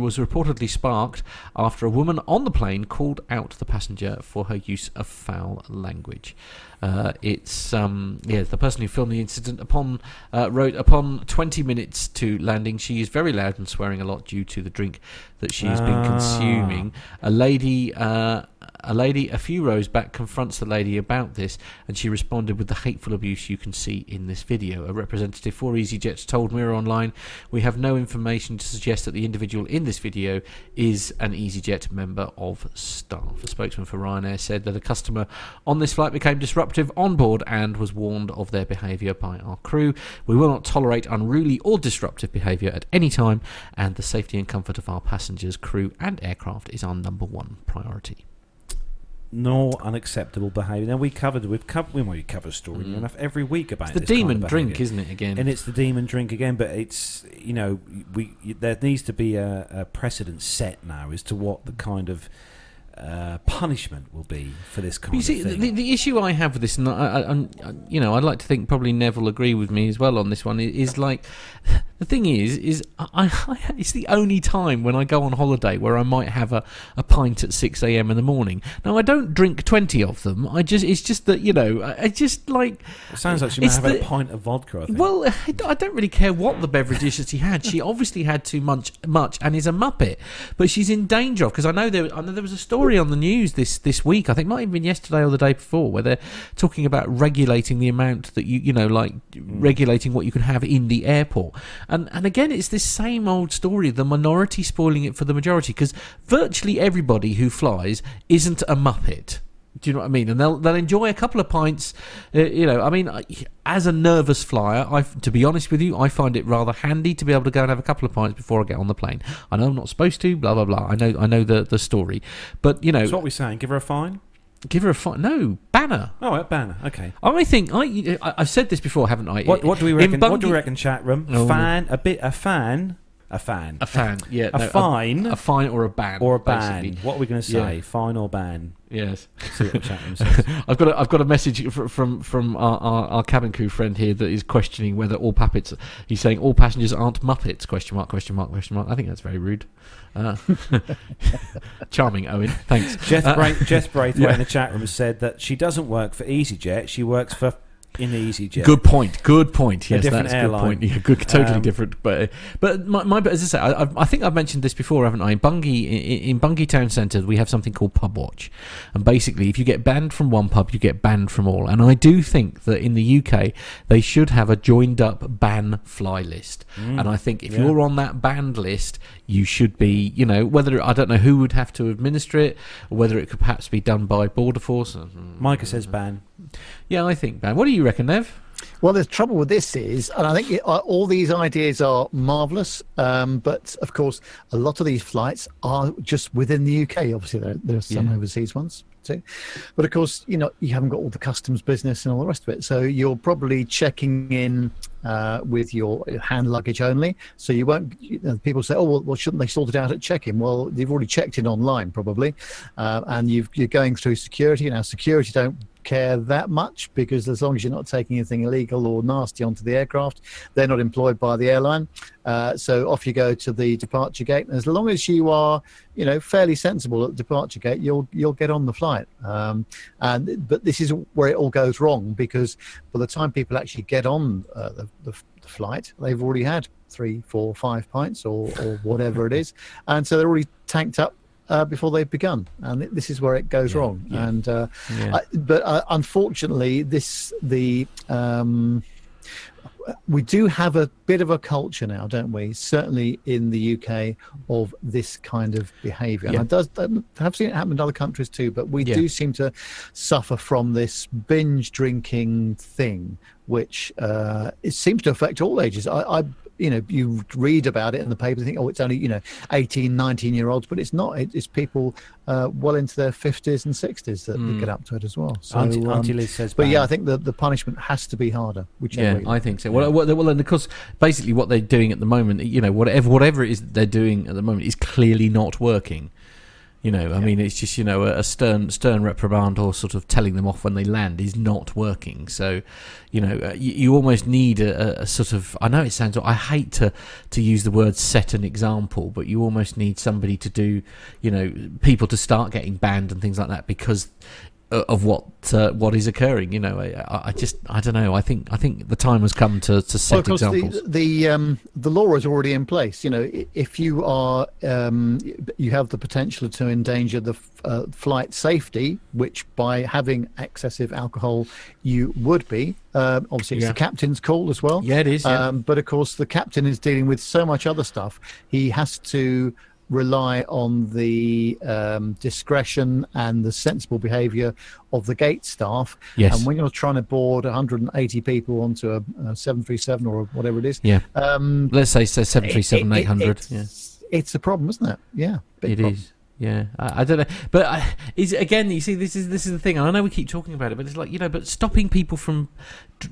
was reportedly sparked after a woman on the plane called out the passenger for her use of foul language. Uh, it's um, yeah, the person who filmed the incident upon uh, wrote upon 20 minutes to landing. She is very loud and swearing a lot due to the drink that she has been Ah. consuming. A lady. Uh, a lady a few rows back confronts the lady about this, and she responded with the hateful abuse you can see in this video. A representative for EasyJet told Mirror Online, "We have no information to suggest that the individual in this video is an EasyJet member of staff." A spokesman for Ryanair said that a customer on this flight became disruptive on board and was warned of their behaviour by our crew. We will not tolerate unruly or disruptive behaviour at any time, and the safety and comfort of our passengers, crew, and aircraft is our number one priority. Nor unacceptable behaviour. Now we covered we've covered we might cover story Mm. enough every week about It's the this kind demon of drink, isn't it? Again, and it's the demon drink again. But it's you know we there needs to be a, a precedent set now as to what the kind of uh, punishment will be for this kind You see, of thing. the, the issue I have with this, and I, I, I'm- I, you know, I'd like to think probably Neville will agree with me as well on this one. Is like the thing is, is I, I, it's the only time when I go on holiday where I might have a, a pint at six a.m. in the morning. Now I don't drink twenty of them. I just, it's just that you know, I, just like. it sounds like she might have had the- a pint of vodka. I think. Well, I don't really care what the beverage is that she had. She obviously had too much, much, and is a muppet. But she's in danger of because I know there. I know there was a story on the news this this week. I think might have been yesterday or the day before, where they're talking about regulating the amount that you you know like hmm. regulating what you can have in the airport. And and again, it's this same old story: the minority spoiling it for the majority. Because virtually everybody who flies isn't a muppet. Do you know what I mean? And they'll they'll enjoy a couple of pints. Uh, you know, I mean, as a nervous flyer, I to be honest with you, I find it rather handy to be able to go and have a couple of pints before I get on the plane. I know I'm not supposed to. Blah blah blah. I know I know the the story, but you know, That's what we're saying. Give her a fine. give her a fine. No banner. Oh, a banner. Okay. I think I, I've said this before, haven't I? What, what do we reckon? What do we reckon? Chat room. Oh. Fan. A bit. A fan. A fan. A fan, yeah, A no, fine. a, fine or a ban, or a ban. basically. What are we going to say? Yeah. Fine or ban? Yes. See the chat room. I've got a, I've got a message fr- from from our, our, our cabin crew friend here that is questioning whether all puppets. He's saying all passengers aren't muppets? Question mark? Question mark? Question mark? I think that's very rude. Uh, charming, Owen. Thanks. Jeff, Uh, Bra- Jeff Braithwaite yeah. in the chat room has said that she doesn't work for EasyJet. She works for in EasyJet. Good point. Good point. Yes, that's a good point. Yeah, good, totally Um, different. But but my, my but as I say, I, I've- think I've mentioned this before, haven't I? In Bungay, in, in Bungay Town Centre, we have something called Pub Watch, and basically, if you get banned from one pub, you get banned from all. And I do think that in the UK, they should have a joined up ban fly list. Mm. And I think if Yeah. you're on that banned list, you should be, you know, whether I don't know who would have to administer it, or whether it could perhaps be done by Border Force. Micah says ban. Yeah, I think ban. What do you reckon, Nev? Well, the trouble with this is, and I think it, uh, all these ideas are marvellous, um, but of course, a lot of these flights are just within the UK. Obviously, there, there are some Yeah. overseas ones too, but of course, you know, you haven't got all the customs business and all the rest of it. So you're probably checking in uh, with your hand luggage only. So you won't. You know, people say, "Oh, well, well, shouldn't they sort it out at check-in?" Well, they've already checked in online, probably, uh, and you've, you're going through security now. Security don't care that much because as long as you're not taking anything illegal or nasty onto the aircraft, they're not employed by the airline. Uh, so off you go to the departure gate, and as long as you are, you know, fairly sensible at the departure gate, you'll you'll get on the flight. Um, and but this is where it all goes wrong because by the time people actually get on uh, the, the, flight, they've already had three, four, five pints or, or whatever it is, and so they're already tanked up uh, before they've begun, and this is where it goes wrong. yeah. And uh, Yeah. I, but uh, unfortunately, this the um, we do have a bit of a culture now, don't we? Certainly in the UK of this kind of behaviour. Yeah. And it does I've seen it happen in other countries too, but we Yeah. do seem to suffer from this binge drinking thing, which uh, it seems to affect all ages. I, I you know, you read about it in the paper, think, oh, it's only, you know, 18, 19 year olds, but it's not. It, it's people uh, well into their 50s and 60s that, that get up to it as well. So, Auntie, um, Auntie Liz says, but yeah, I think the, the punishment has to be harder. Whichever Yeah, I think so. Well, well, well, and because basically what they're doing at the moment, you know, whatever whatever it is that they're doing at the moment is clearly not working. You know, I mean, it's just you know a, stern stern reprimand or sort of telling them off when they land is not working. So, you know, uh, you, you almost need a, a- sort of. I know it sounds. I hate to to use the word set an example, but you almost need somebody to do. You know, people to start getting banned and things like that because of what uh, what is occurring. You know, I, I- just I don't know. I think I think the time has come to to set course, examples. the the um, the law is already in place. You know, if you are um, you have the potential to endanger the uh, flight safety, which by having excessive alcohol you would be. Um, obviously, it's Yeah. the captain's call as well. Yeah, it is, yeah. Um, but of course, the captain is dealing with so much other stuff. He has to rely on the um, discretion and the sensible behaviour of the gate staff. Yes. And when you're trying to board 180 people onto a, a 737 or whatever it is, Yeah. um, Let's say so seven three seven it- it- eight hundred. it's, Yeah, it's a problem, isn't it? Yeah, it problem. is. Yeah, I, I don't know, but I, is again, you see, this is this is the thing. and I know we keep talking about it, but it's like you know, but stopping people from,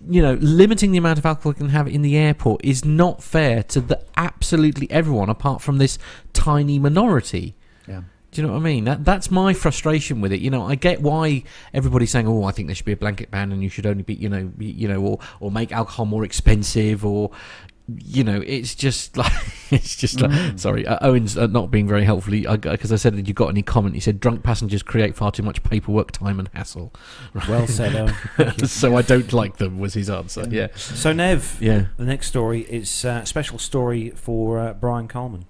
you know, limiting the amount of alcohol they can have in the airport is not fair to the absolutely everyone, apart from this tiny minority. Yeah. Do you know what I mean? That that's my frustration with it. You know, I get why everybody's saying, "Oh, I think there should be a blanket ban, and you should only be, you know, be, you know, or or make alcohol more expensive, or." You know, it's just like it's just like. Sorry, uh, Owen's uh, not being very helpful because I said that you got any comment. He said drunk passengers create far too much paperwork, time, and hassle. Well said, Owen. So I don't like them. Was his answer? Yeah, So, Nev, yeah. the next story is uh, a special story for uh, Brian Coleman.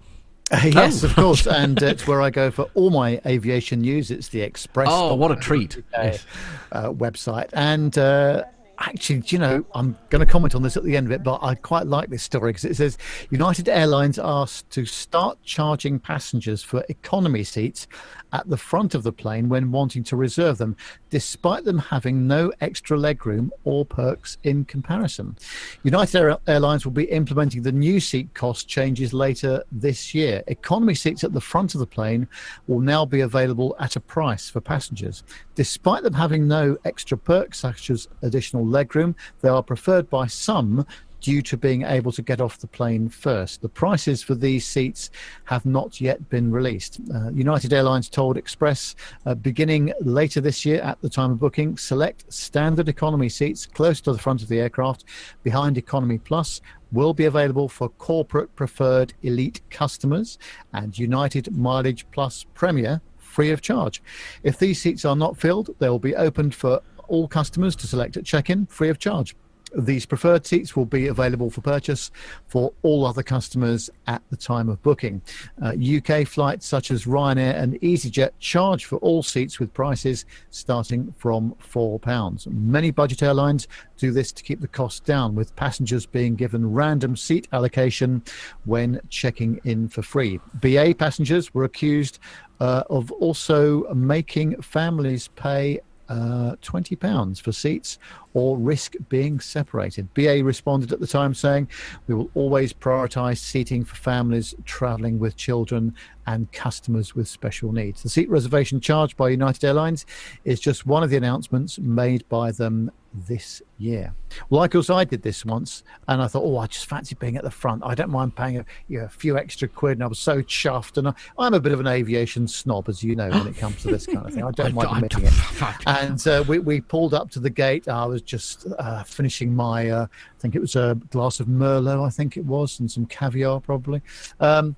yes, of course, and it's where I go for all my aviation news. It's the Express. Oh, what a treat! uh, Yes. uh, website. And uh, actually, do you know, I'm going to comment on this at the end of it, but I quite like this story because it says United Airlines asked to start charging passengers for economy seats at the front of the plane when wanting to reserve them, despite them having no extra legroom or perks in comparison. United Air- Airlines will be implementing the new seat cost changes later this year. Economy seats at the front of the plane will now be available at a price for passengers. Despite them having no extra perks such as additional legroom, they are preferred by some due to being able to get off the plane first. The prices for these seats have not yet been released. Uh, United Airlines told Express uh, beginning later this year at the time of booking, select standard economy seats close to the front of the aircraft behind Economy Plus will be available for corporate preferred elite customers and United Mileage Plus Premier free of charge. If these seats are not filled, they will be opened for all customers to select at check-in free of charge. These preferred seats will be available for purchase for all other customers at the time of booking. Uh, UK flights such as Ryanair and EasyJet charge for all seats with prices starting from £4. Many budget airlines do this to keep the cost down, with passengers being given random seat allocation when checking in for free. BA passengers were accused uh, of also making families pay uh, twenty pounds for seats or risk being separated. BA responded at the time saying, "We will always prioritise seating for families travelling with children and customers with special needs." The seat reservation charge by United Airlines is just one of the announcements made by them this year. Well, like us, I did this once, and I thought, "Oh, I just fancy being at the front. I don't mind paying a, you know, a few extra quid." And I was so chuffed. And I, I'm a bit of an aviation snob, as you know, when it comes to this kind of thing. I don't mind admitting it. And uh, we, we pulled up to the gate. I was just uh, finishing my, uh, I think it was a glass of Merlot, I think it was, and some caviar probably. Um,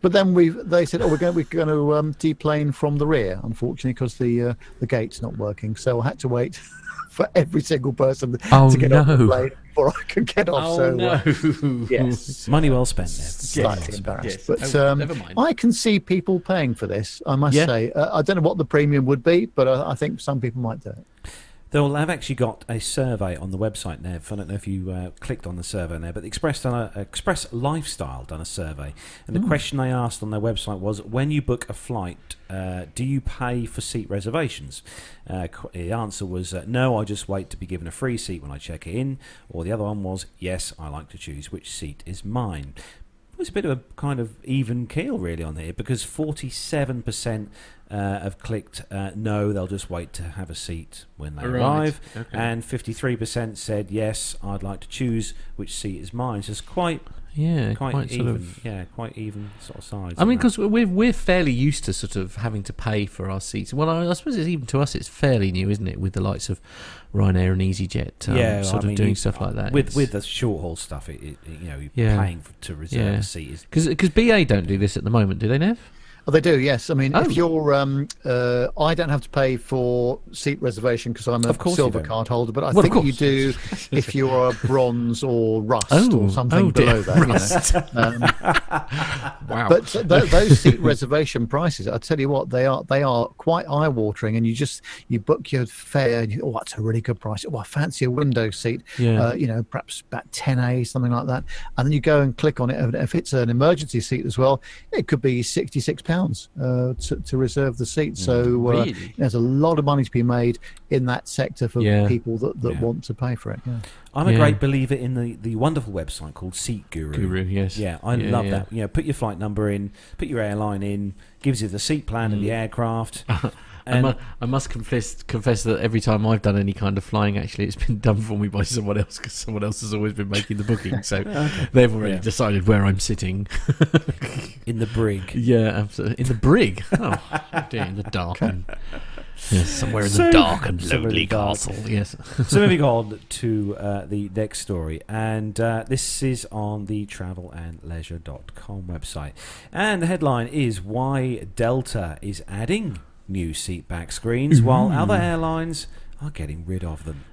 but then we they said, oh, we're going, we're going to um, deplane from the rear, unfortunately, because the uh, the gate's not working. So I had to wait for every single person Oh, to get off the no. plane before I could get off. Oh so no! uh, yes, Money well spent there. slightly Yes. embarrassed, Yes. but Oh, um, never mind. I can see people paying for this. I must Yeah. say, uh, I don't know what the premium would be, but I, I think some people might do it. They'll have actually got a survey on the website, Nev. I don't know if you uh, clicked on the survey there, but Express, done a, Express Lifestyle done a survey. And the question they asked on their website was when you book a flight, uh, do you pay for seat reservations? Uh, the answer was uh, no, I just wait to be given a free seat when I check in. Or the other one was yes, I like to choose which seat is mine. It was a bit of a kind of even keel, really, on here because 47% uh, have clicked uh, no, they'll just wait to have a seat when they Right. arrive. Okay. And 53% said yes, I'd like to choose which seat is mine. So it's quite, yeah, quite, quite, even. sort of. yeah, quite even sort of size. I mean, because we're we're fairly used to sort of having to pay for our seats. Well, I, I suppose it's even to us, it's fairly new, isn't it? With the likes of Ryanair and EasyJet, um, yeah, sort I of mean, doing you- stuff like that. With with the short haul stuff, it, it, you know, Yeah. paying for, to reserve Yeah. a seat is because BA don't do this at the moment, do they, Nev? Oh, they do, yes. I mean, Oh. if you're, um, uh, I don't have to pay for seat reservation because I'm a silver card holder, but I Well, think you do if you're a bronze or rust Oh, or something oh below that. you know. Um, Wow. but th- those seat reservation prices, I tell you what, they are they are quite eye watering. And you just you book your fare, and you, oh, that's a really good price. Oh, I fancy a window seat. Yeah. Uh, you know, perhaps about 10A, something like that. And then you go and click on it. And if it's an emergency seat as well, it could be 66 pounds uh, to, to reserve the seat. So uh, Really? there's a lot of money to be made in that sector for Yeah. people that, that Yeah. want to pay for it. Yeah. I'm a Yeah. great believer in the, the wonderful website called Seat Guru. Guru, yes. Yeah, I Yeah, love yeah. that. You know, put your flight number in, put your airline in, gives you the seat plan and the aircraft. I, mu- I must confess confess that every time I've done any kind of flying, actually, it's been done for me by someone else because someone else has always been making the booking. So they've already Yeah. decided where I'm sitting. in the brig. Yeah, absolutely. In the brig. Oh, dear, in the dark. And, yes, somewhere in So- the dark and lonely castle. Yes. so moving on to uh, the next story, and uh, this is on the travelandleisure.com website. And the headline is Why Delta is adding new seat back screens while other airlines are getting rid of them.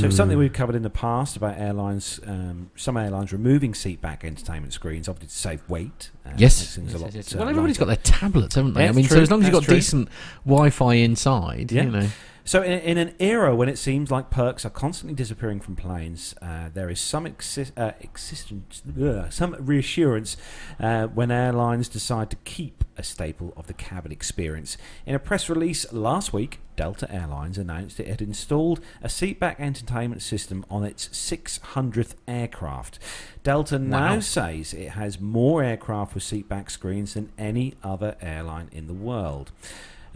So something we've covered in the past about airlines, um, some airlines removing seat back entertainment screens, obviously to save weight. Uh, Yes. Yes, lot, yes, yes. uh, Well, everybody's lighter. got their tablets, haven't they? Yeah, I mean, it's so as long as you've got true. decent Wi-Fi inside, Yeah. you know. So, in, in an era when it seems like perks are constantly disappearing from planes, uh, there is some exi- uh, existence, ugh, some reassurance uh, when airlines decide to keep a staple of the cabin experience. In a press release last week, Delta Airlines announced it had installed a seatback entertainment system on its 600th aircraft. Delta now says it has more aircraft with seatback screens than any other airline in the world.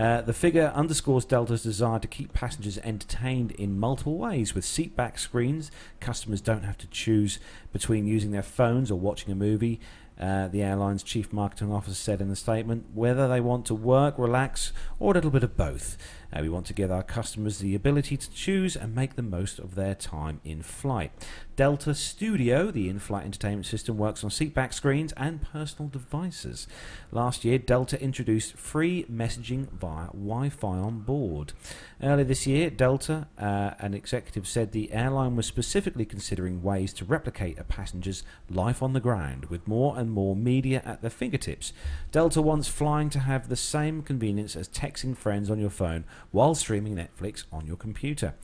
Uh, the figure underscores Delta's desire to keep passengers entertained in multiple ways. With seatback screens, customers don't have to choose between using their phones or watching a movie. Uh, the airline's chief marketing officer said in the statement whether they want to work, relax, or a little bit of both. Uh, we want to give our customers the ability to choose and make the most of their time in flight. Delta Studio, the in flight entertainment system, works on seatback screens and personal devices. Last year, Delta introduced free messaging via Wi Fi on board. Earlier this year, Delta, uh, an executive said the airline was specifically considering ways to replicate a passenger's life on the ground with more and more media at their fingertips. Delta wants flying to have the same convenience as texting friends on your phone while streaming Netflix on your computer.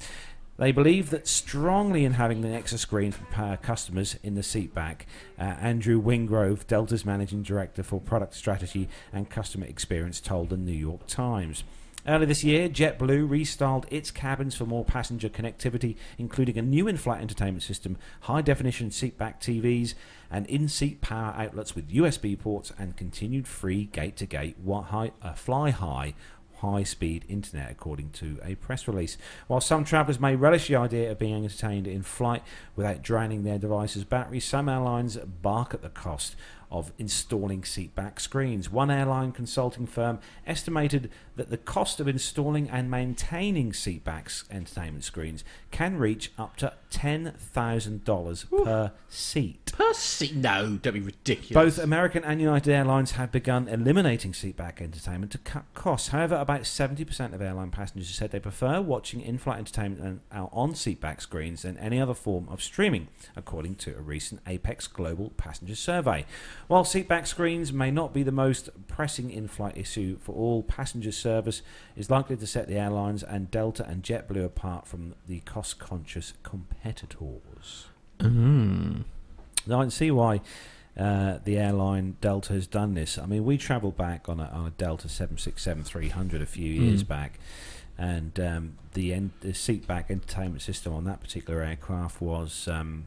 They believe that strongly in having the extra screen for power customers in the seatback. Uh, Andrew Wingrove, Delta's managing director for product strategy and customer experience, told the New York Times. Earlier this year, JetBlue restyled its cabins for more passenger connectivity, including a new in-flight entertainment system, high-definition seatback TVs, and in-seat power outlets with USB ports, and continued free gate-to-gate wi- high, uh, Fly-Fi high speed internet, according to a press release. While some travellers may relish the idea of being entertained in flight without draining their device's battery, some airlines bark at the cost of installing seatback screens. One airline consulting firm estimated that the cost of installing and maintaining seatbacks entertainment screens can reach up to $10,000 per seat. Per seat? No, don't be ridiculous. Both American and United Airlines have begun eliminating seatback entertainment to cut costs. However, about 70% of airline passengers said they prefer watching in flight entertainment on seatback screens than any other form of streaming, according to a recent Apex Global Passenger Survey. While seatback screens may not be the most pressing in flight issue for all, passenger service is likely to set the airlines and Delta and JetBlue apart from the cost conscious competitors. Mm. Now, I can see why uh, the airline Delta has done this. I mean, we travelled back on a, on a Delta 767-300 a few years Mm. back, and um, the, en- the seat back entertainment system on that particular aircraft was um,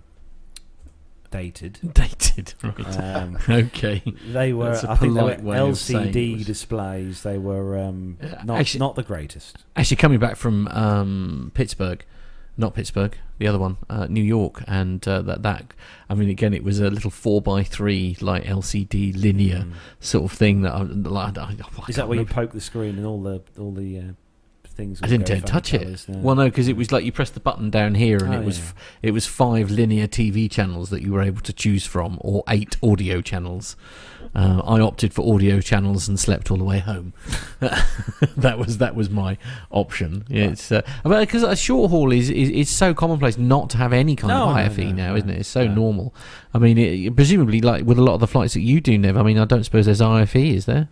dated. Dated, right? Um, okay. they were, That's a I think, they were polite way of saying it LCD was- displays. They were um, not actually- not the greatest. Actually, coming back from um, Pittsburgh, not Pittsburgh, the other one, uh, New York, and uh, that that I mean, again, it was a little four by three like LCD linear Mm. sort of thing that I, like, I, I Is that where you poke the screen and all the all the uh, things? I didn't dare touch it. No. Well, no, because it was like you pressed the button down here, and Oh, it was yeah. f- it was five linear TV channels that you were able to choose from, or eight audio channels. Uh, I opted for audio channels and slept all the way home. that was that was my option. Yeah, It's uh, because a short haul is, is is so commonplace not to have any kind No, of no, IFE no, now, no, isn't it? It's so no. normal. I mean, it, presumably, like with a lot of the flights that you do, Nev. I mean, I don't suppose there's IFE, is there?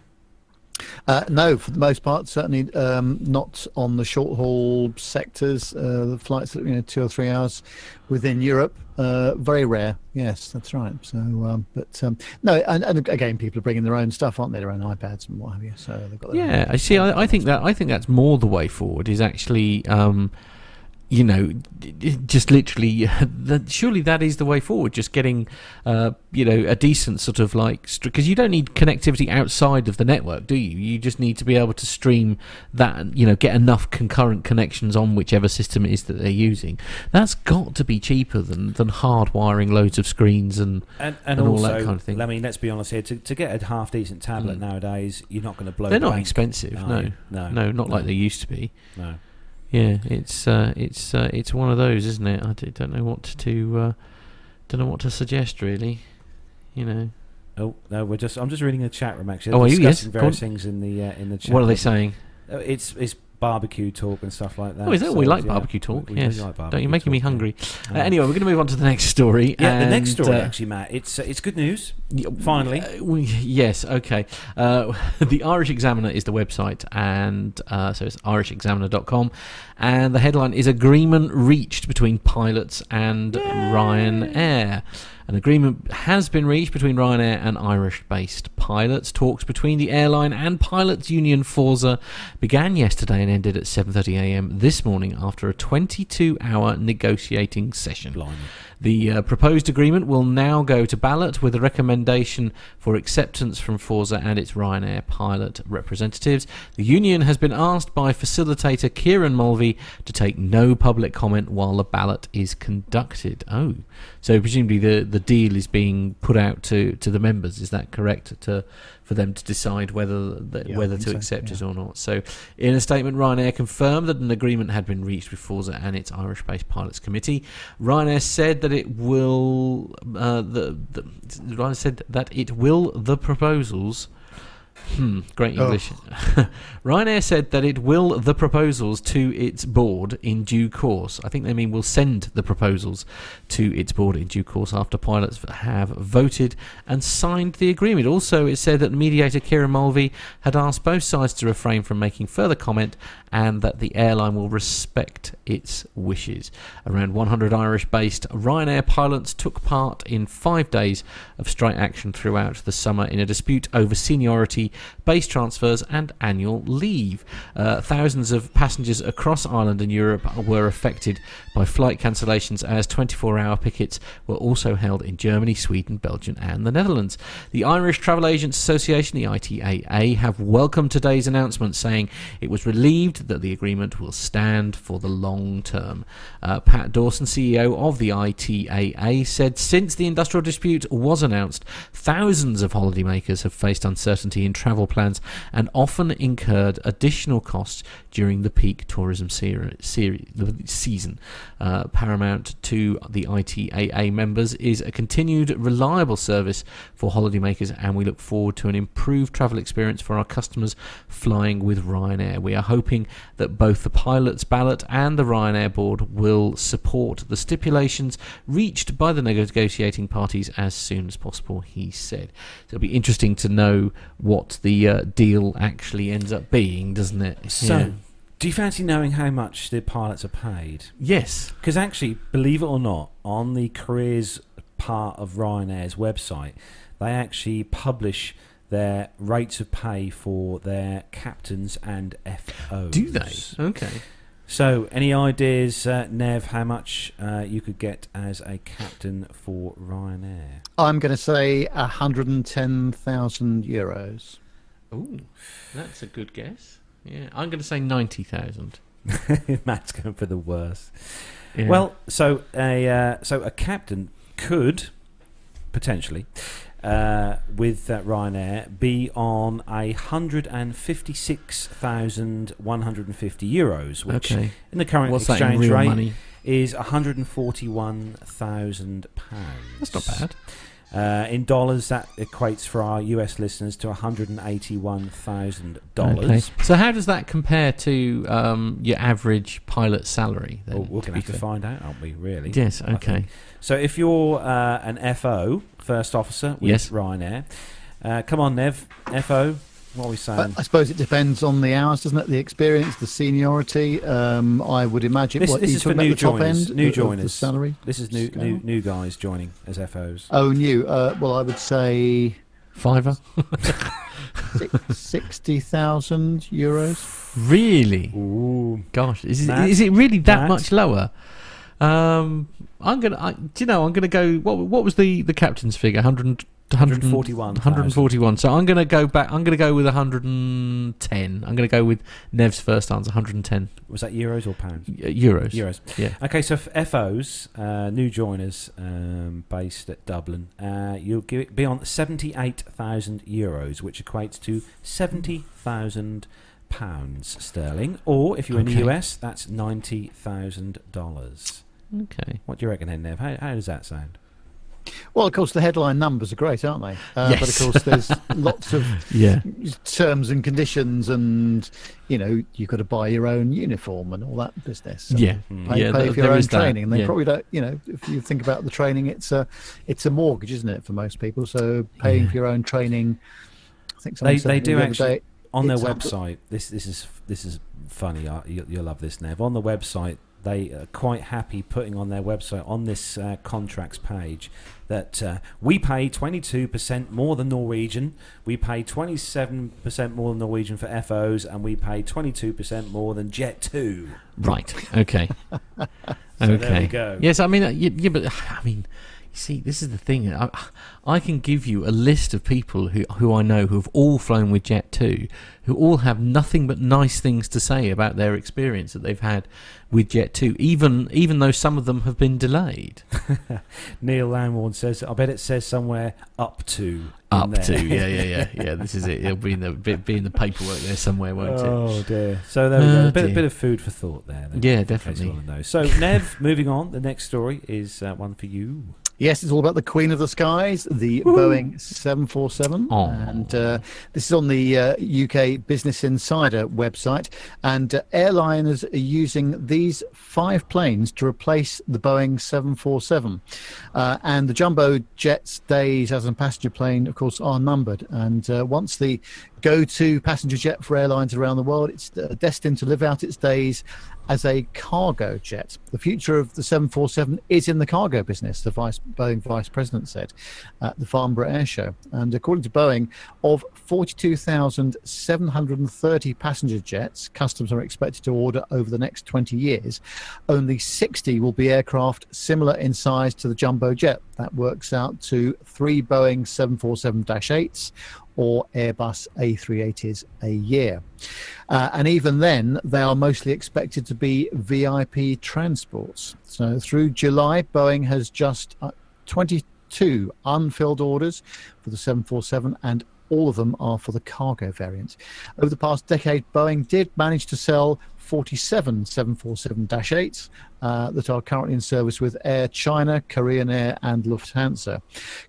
Uh, no, for the most part, certainly um, not on the short haul sectors. Uh, the flights that you know two or three hours within Europe, uh, very rare. Yes, that's right. So, um, but um, no, and, and again, people are bringing their own stuff, aren't they? Their own iPads and what have you. So they've got their Yeah, I see. I, I think that I think that's more the way forward. Is actually, um, you know, just literally. That, surely that is the way forward. Just getting, uh, you know, a decent sort of like because you don't need connectivity outside of the network, do you? You just need to be able to stream that. You know, get enough concurrent connections on whichever system it is that they're using. That's got to be cheaper than than hardwiring loads of screens and And, and, and all also, that kind of thing. I mean, let's be honest here. To, to get a half decent tablet Mm. nowadays, you're not going to blow. they're the not bank, expensive. are No, no, no, not like they used to be. no. Yeah, it's uh, it's uh, it's one of those, isn't it? I d- don't know what to uh, don't know what to suggest really. You know, Oh no, we're just. I'm just reading the chat room actually. Oh, They're are you? Yes, discussing various things in the uh, in the chat. what are they room. saying? Uh, It's it's barbecue talk and stuff like that. Oh, is that so, we like yeah, barbecue talk? we- we yes. like don't you making me talk, yeah. hungry? Uh, anyway, we're going to move on to the next story. Yeah, the next story uh, actually, Matt. It's uh, it's good news. Finally. uh, we- yes. Okay. Uh, the Irish Examiner is the website, and uh, so it's irishexaminer.com, and the headline is "Agreement reached between pilots and Ryanair." An agreement has been reached between Ryanair and Irish-based pilots. Talks between the airline and pilots union Fórsa began yesterday and ended at 7:30 a.m. this morning after a 22-hour negotiating session. Blimey. The uh, proposed agreement will now go to ballot with a recommendation for acceptance from Fórsa and its Ryanair pilot representatives. The union has been asked by facilitator Kieran Mulvey to take no public comment while the ballot is conducted. Oh, so presumably the, the deal is being put out to, to the members. Is that correct? To for them to decide whether the, Yeah, whether to so, accept it or not. So, in a statement, Ryanair confirmed that an agreement had been reached with Fórsa and its Irish-based pilots committee. Ryanair said that it will uh, the, the Ryanair said that it will the proposals. Hmm, great Oh. English. Ryanair said that it will the proposals to its board in due course. I think they mean will send the proposals to its board in due course after pilots have voted and signed the agreement. Also, it said that mediator Kieran Mulvey had asked both sides to refrain from making further comment and that the airline will respect its wishes. Around 100 Irish based Ryanair pilots took part in five days of strike action throughout the summer in a dispute over seniority, base transfers, and annual leave. Uh, thousands of passengers across Ireland and Europe were affected by flight cancellations as 24 hour pickets were also held in Germany, Sweden, Belgium, and the Netherlands. The Irish Travel Agents Association, the ITAA, have welcomed today's announcement, saying it was relieved that the agreement will stand for the long term. Uh, Pat Dawson, CEO of the ITAA, said since the industrial dispute was announced, thousands of holidaymakers have faced uncertainty in travel plans and often incurred additional costs during the peak tourism season. Uh, paramount to the ITAA members is a continued reliable service for holidaymakers, and we look forward to an improved travel experience for our customers flying with Ryanair. We are hoping that both the pilot's ballot and the Ryanair board will support the stipulations reached by the negotiating parties as soon as possible, he said. So it'll be interesting to know what the uh, deal actually ends up being, doesn't it? So, Yeah. do you fancy knowing how much the pilots are paid? Yes. Because actually, believe it or not, on the careers part of Ryanair's website, they actually publish their rates of pay for their captains and FOs. Do they? Okay. So, any ideas, uh, Nev, how much uh, you could get as a captain for Ryanair? I'm going to say 110,000 euros. Ooh, that's a good guess. Yeah, I'm going to say ninety thousand. Matt's going for the worst. Well, so a uh, so a captain could potentially, uh, with uh, Ryanair, be on a hundred and fifty six thousand one hundred and fifty euros, which okay. in the current What's exchange rate money? is one hundred and forty one thousand pounds. That's not bad. Uh, in dollars, that equates for our US listeners to one hundred and eighty one thousand dollars. Okay. So how does that compare to um, your average pilot salary? Then, Well, we're going be to have to find out, aren't we? Really? Yes. Okay. So if you're uh, an FO, first officer with Yes. Ryanair, uh, come on, Nev, FO. What are we saying? I suppose it depends on the hours, doesn't it? The experience, the seniority. Um, I would imagine. This- what, this are is for talking about new the top joiners, end new of- of the joiners. salary. this is new, scale? new, new guys joining as FOs. Oh, new. Uh, well, I would say Fiver. six- sixty thousand euros. Really? Ooh, Gosh, is it, Matt? is it really that Matt? much lower? Um, I'm gonna. I, do you know? I'm gonna go. What What was the the captain's figure? 100, 141,000. 141. So I'm gonna go back. I'm gonna go with 110. I'm gonna go with Nev's first answer. 110 was that euros or pounds? euros. Euros. Yeah. Okay, so for FOs, uh, new joiners um, based at Dublin, uh, you'll give it, be on 78,000 euros, which equates to 70,000 pounds sterling. Or if you're in the US, that's $90,000. Okay. What do you reckon then, Nev? How, how does that sound? Well, of course, the headline numbers are great, aren't they? Uh, But of course, there's lots of Yeah. terms and conditions, and you know, you've got to buy your own uniform and all that business. and Yeah. Pay, Yeah, pay th- for your own is that, training, and they yeah. probably don't. You know, if you think about the training, it's a, it's a mortgage, isn't it, for most people? So paying Yeah. for your own training, I think someone They, they do the actually day, on their it's up- website. This this is this is funny. uh, You, you'll love this, Nev. On the website, they are quite happy putting on their website on this uh, contracts page that uh, we pay 22% more than Norwegian, we pay 27% more than Norwegian for FOs, and we pay 22% more than Jet2. Right. Okay. So okay. there we go. Yes, I mean, uh, yeah, yeah, but I mean, see, this is the thing. I, I can give you a list of people who who I know who have all flown with Jet Two, who all have nothing but nice things to say about their experience that they've had with Jet Two, even even though some of them have been delayed. Neil Lamborn says, I bet it says somewhere up to. Up to, yeah, yeah, yeah, yeah. This is it. It'll be in the be, in the paperwork there somewhere, won't it? Oh dear. So there we go. Oh, a bit, dear. bit of food for thought there. Then, Yeah, in case you definitely. So Nev, moving on. The next story is uh, one for you. Yes, it's all about the Queen of the Skies, the Boeing 747. Aw. And uh, this is on the uh, UK Business Insider website. And uh, airliners are using these five planes to replace the Boeing 747. Uh, and the jumbo jet's days as a passenger plane, of course, are numbered. And uh, once the go to passenger jet for airlines around the world, it's uh, destined to live out its days as a cargo jet. The future of the 747 is in the cargo business, the vice, Boeing vice president said at the Farnborough Air Show. And according to Boeing, of 42,730 passenger jets customers are expected to order over the next 20 years, only 60 will be aircraft similar in size to the jumbo jet. That works out to three Boeing 747 8s or Airbus A380s a year. Uh, and even then, they are mostly expected to be VIP transports. So through July, Boeing has just uh, 22 unfilled orders for the 747 and All of them are for the cargo variant. Over the past decade, Boeing did manage to sell 47 747 8s uh, that are currently in service with Air China, Korean Air, and Lufthansa.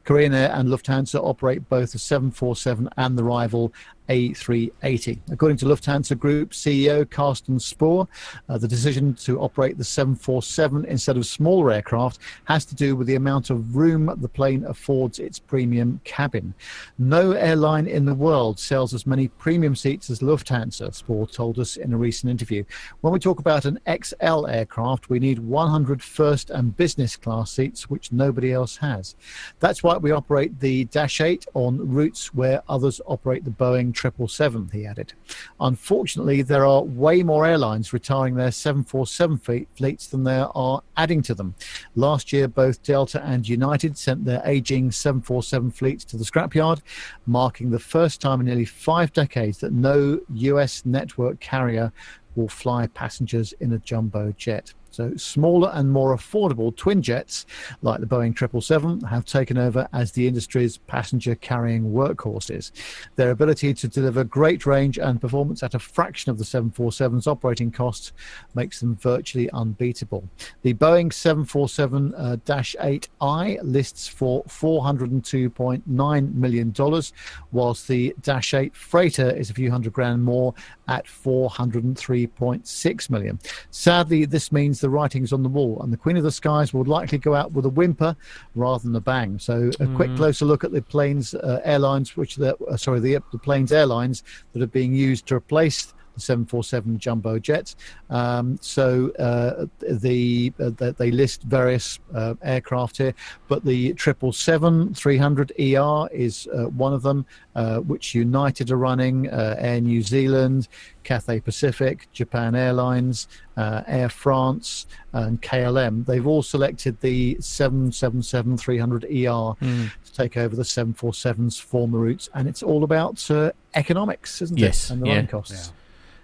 Korean Air and Lufthansa operate both the 747 and the rival a380. According to Lufthansa Group CEO Carsten Spohr, uh, the decision to operate the 747 instead of smaller aircraft has to do with the amount of room the plane affords its premium cabin. No airline in the world sells as many premium seats as Lufthansa, Spohr told us in a recent interview. When we talk about an XL aircraft, we need 100 first and business class seats, which nobody else has. That's why we operate the Dash 8 on routes where others operate the Boeing 777, he added. Unfortunately, there are way more airlines retiring their 747 fleets than there are adding to them. Last year, both Delta and United sent their aging 747 fleets to the scrapyard, marking the first time in nearly five decades that no US network carrier will fly passengers in a jumbo jet. So smaller and more affordable twin jets like the Boeing 777 have taken over as the industry's passenger carrying workhorses. Their ability to deliver great range and performance at a fraction of the 747's operating costs makes them virtually unbeatable. The Boeing 747-8i uh, lists for $402.9 million, whilst the Dash 8 Freighter is a few hundred grand more at 403.6 million. Sadly, this means the writing's on the wall, and the Queen of the Skies will likely go out with a whimper rather than a bang. So, a mm. quick closer look at the planes uh, airlines, which the uh, sorry the the planes airlines that are being used to replace the 747 jumbo jets. Um, so uh, the, uh, they list various uh, aircraft here, but the 777 300 ER is uh, one of them, uh, which United are running, uh, Air New Zealand, Cathay Pacific, Japan Airlines, Air France, and KLM. They've all selected the 777 300 ER mm. to take over the 747's former routes, and it's all about economics, isn't yes, it? And the yeah. costs. Yeah.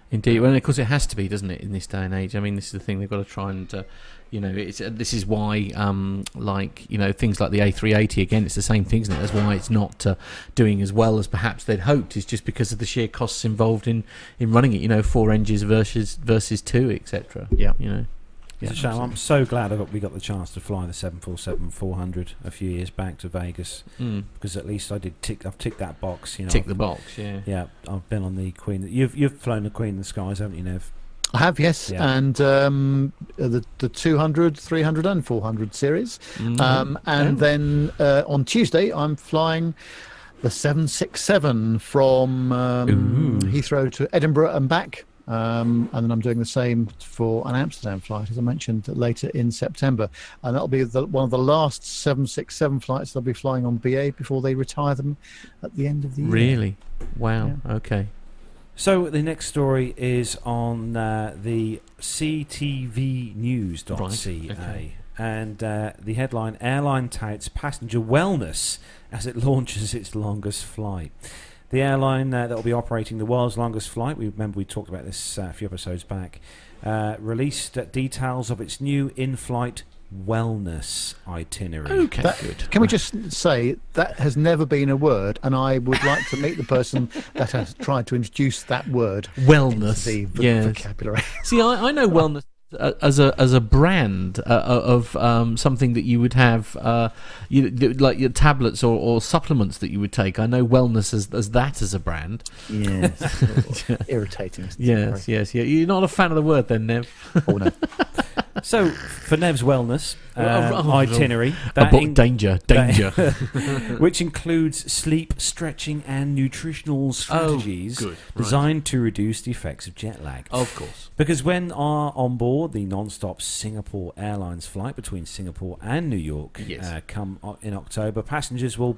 Indeed, well, of course, it has to be, doesn't it, in this day and age? I mean, this is the thing they've got to try and, uh, you know, it's uh, this is why, um, like, you know, things like the A380 again, it's the same thing, isn't it? That's why it's not uh, doing as well as perhaps they'd hoped. Is just because of the sheer costs involved in, in running it. You know, four engines versus versus two, etc. Yeah, you know. Yeah, it's a shame. I'm so glad got, we got the chance to fly the 747 400 a few years back to Vegas mm. because at least I did tick. I've ticked that box. You know, tick the box. Yeah. Yeah. I've been on the Queen. You've you've flown the Queen of the Skies, haven't you, Nev? I have, yes, yeah. and um, the the 200, 300, and 400 series, mm-hmm. um, and oh. then uh, on Tuesday I'm flying the 767 from um, Heathrow to Edinburgh and back. Um, and then I'm doing the same for an Amsterdam flight, as I mentioned later in September. And that'll be the, one of the last 767 flights they'll be flying on BA before they retire them at the end of the year. Really? Wow. Yeah. Okay. So the next story is on uh, the ctvnews.ca. Right. Okay. And uh, the headline Airline touts passenger wellness as it launches its longest flight. The airline uh, that will be operating the world's longest flight, we remember we talked about this uh, a few episodes back, uh, released details of its new in-flight wellness itinerary. Okay, that, good. Can we just say that has never been a word, and I would like to meet the person that has tried to introduce that word. Wellness. The yes. vocabulary. See, I, I know wellness as a as a brand uh, uh, of um, something that you would have, uh, you, like your tablets or, or, supplements that you would take. I know wellness as, as that as a brand. Yes, irritating. Yes, yes, yeah. You're not a fan of the word, then, Nev? Oh no. so for Nev's wellness uh, oh, itinerary, that in- danger, danger, which includes sleep, stretching, and nutritional strategies oh, designed to reduce the effects of jet lag. Of course, because when are on board the non-stop Singapore Airlines flight between Singapore and New York yes. uh, come in October, passengers will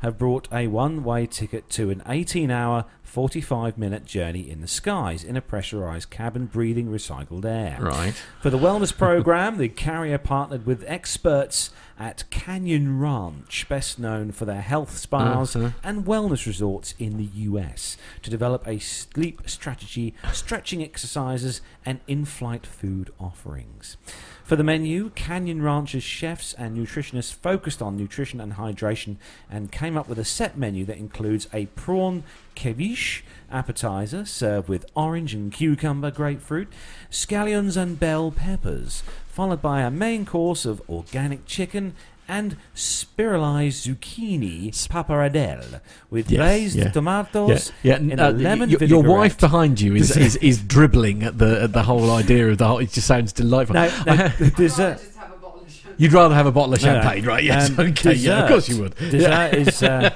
have brought a one-way ticket to an 18-hour 45 minute journey in the skies in a pressurized cabin breathing recycled air. Right. For the wellness program, the carrier partnered with experts at Canyon Ranch, best known for their health spas Uh-huh. and wellness resorts in the US, to develop a sleep strategy, stretching exercises, and in flight food offerings. For the menu, Canyon Ranch's chefs and nutritionists focused on nutrition and hydration and came up with a set menu that includes a prawn ceviche appetizer served with orange and cucumber grapefruit, scallions and bell peppers, followed by a main course of organic chicken and spiralized zucchini pappardelle with Yes, glazed yeah. tomatoes yeah, in uh, a lemon y- your wife behind you is, is, is dribbling at the at the whole idea of the whole. It just sounds delightful. No, no, dessert. You'd rather have a bottle of No, no. champagne, right? Yes. Um, okay. Yeah. Of course you would. Dessert is uh,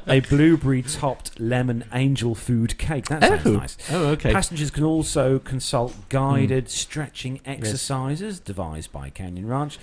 a blueberry topped lemon angel food cake. That sounds Oh. nice. Oh, okay. Passengers can also consult guided stretching exercises devised by Canyon Ranch.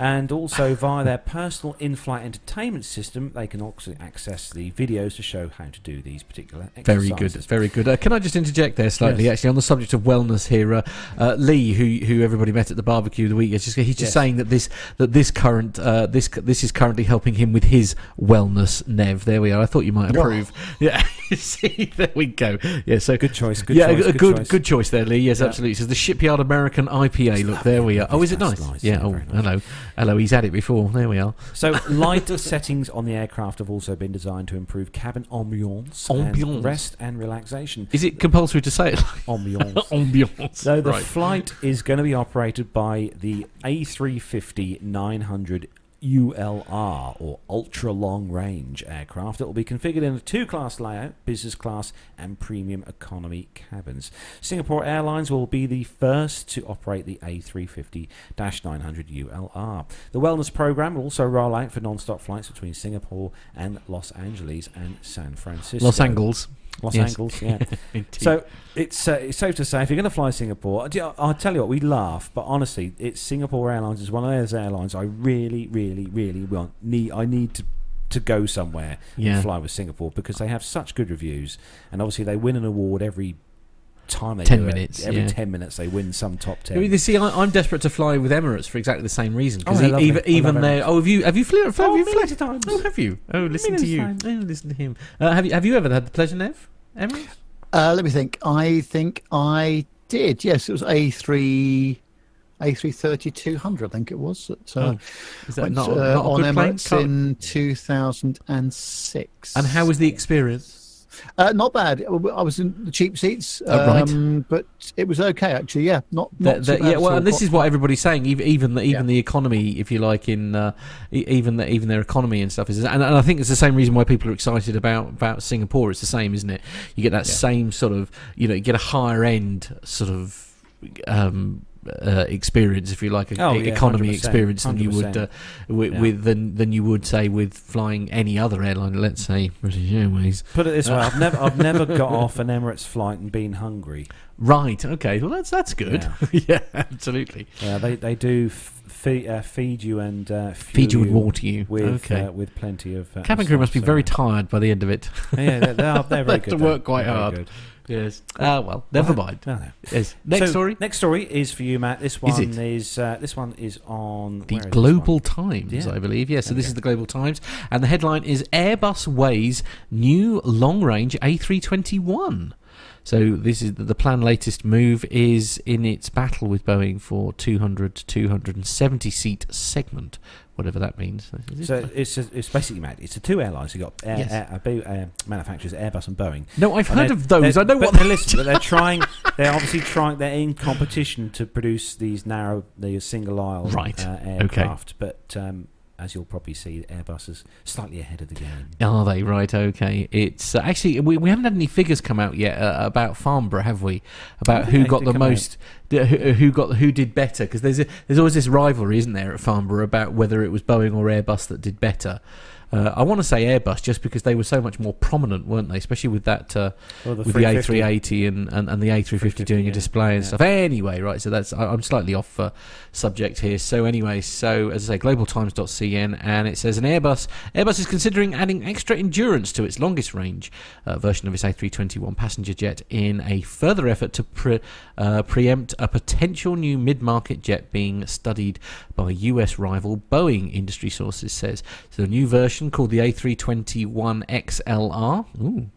And also via their personal in flight entertainment system, they can also access the videos to show how to do these particular exercises. Very good, very good. Uh, can I just interject there slightly? Yes. Actually, on the subject of wellness here, uh, uh, Lee, who who everybody met at the barbecue the week, is just he's just Yes. saying that this that this current uh, this this is currently helping him with his wellness. Nev, there we are. I thought you might approve. Yeah, see, there we go. Yeah, so Good choice, good yeah, choice, a good good choice. good choice there, Lee. Yes, Yeah. absolutely. So the Shipyard American IPA. Look, there we are. Oh, is it nice? nice, Yeah. Oh, hello, hello. He's had it before. There we are. So, light settings on the aircraft have also been designed to improve cabin ambiance, Ambiance. and rest and relaxation. Is it compulsory to say it? Ambiance. Ambiance. So the right. flight is going to be operated by the A350 900 ULR or ultra long range aircraft. It will be configured in a two class layout, business class and premium economy cabins. Singapore Airlines will be the first to operate the A350 900 ULR. The wellness program will also roll out for non stop flights between Singapore and Los Angeles and San Francisco. Los Angeles. Los Yes. Angeles, yeah. So it's uh, it's safe to say if you're going to fly Singapore, I'll tell you what we laugh, but honestly, it's Singapore Airlines is one of those airlines I really, really, really want need. I need to to go somewhere Yeah. and fly with Singapore because they have such good reviews, and obviously they win an award every time they 10 do it. minutes, Every yeah. ten minutes they win some top I ten. mean, you see, I, I'm desperate to fly with Emirates for exactly the same reason. Because Oh, even I even love there. Oh, have you have you flown? Have Oh, you millions flown? times. Oh, have you? Oh, listen to you. times. Oh, listen to him. Uh, have you have you ever had the pleasure, Nev? Emirates? Uh, let me think. I think I did. Yes, it was A3, A3 3200, I think it was. At, uh, Oh, Is that went, not, uh, not on good plane? Emirates in 2006. and how was the experience? Uh, not bad. I was in the cheap seats, Oh, right. um, but it was okay actually. Yeah, not, not the- bad yeah, well, and this is what everybody's saying. Even even the, even Yeah. the economy, if you like, in uh, even the, even their economy and stuff is, and, and I think it's the same reason why people are excited about about Singapore. It's the same, isn't it? You get that Yeah. same sort of, you know, you get a higher end sort of. Um, uh, experience, if you like, a, Oh, yeah, economy 100%, experience than you would uh, with, Yeah. with than than you would say with flying any other airline. Let's say British Airways. Put it this way: I've never I've never got off an Emirates flight and been hungry. Right. Okay. Well, that's that's good. Yeah. absolutely. Yeah, they they do f- feed, uh, feed you and uh, Feed you and water you. with okay. uh, with plenty of uh, Cabin crew must be stuff, very tired by the end of it. yeah, they're, they're, they're They very have good. to work quite They're hard. Yes. Ah, well, never Well, mind. no. Yes. Next So, story. Next story is for you, Matt. This Is one is, uh, this one is on The is Global? Times, Yeah. I believe. Yes, so There this is the Global Times. And the headline is Airbus weighs new long range A321. So this is the, plan. latest move is in its battle with Boeing for 200 to 270 seat segment, whatever that means. It? So it's it's basically Matt. It's the two airlines. You got air, Yes. air, uh, Bo- uh, manufacturers Airbus and Boeing. no, I've And heard of those. I know what they're they listen, but they're trying. They're obviously trying. They're in competition to produce these narrow, the single aisle Right. uh, Okay. aircraft. But um, as you'll probably see, Airbus is slightly ahead of the game. Are they right? Okay. It's uh, actually we, we haven't had any figures come out yet uh, about Farnborough, have we? About who got the most, the- who, who got who did better? Because there's a, there's always this rivalry, isn't there, at Farnborough about whether it was Boeing or Airbus that did better. Uh, I want to say Airbus just because they were so much more prominent, weren't they? Especially with that uh, Well, the with the A380 and, and, and the A350 350, doing a display and Yeah. stuff. Anyway, right. So that's I, I'm slightly off uh, subject here. So anyway, so as I say, globaltimes.cn, and it says an Airbus Airbus is considering adding extra endurance to its longest range uh, version of its A321 passenger jet in a further effort to pre- uh, preempt a potential new mid-market jet being studied by US rival Boeing. Industry sources says so. The new version called the A321 XLR. Ooh.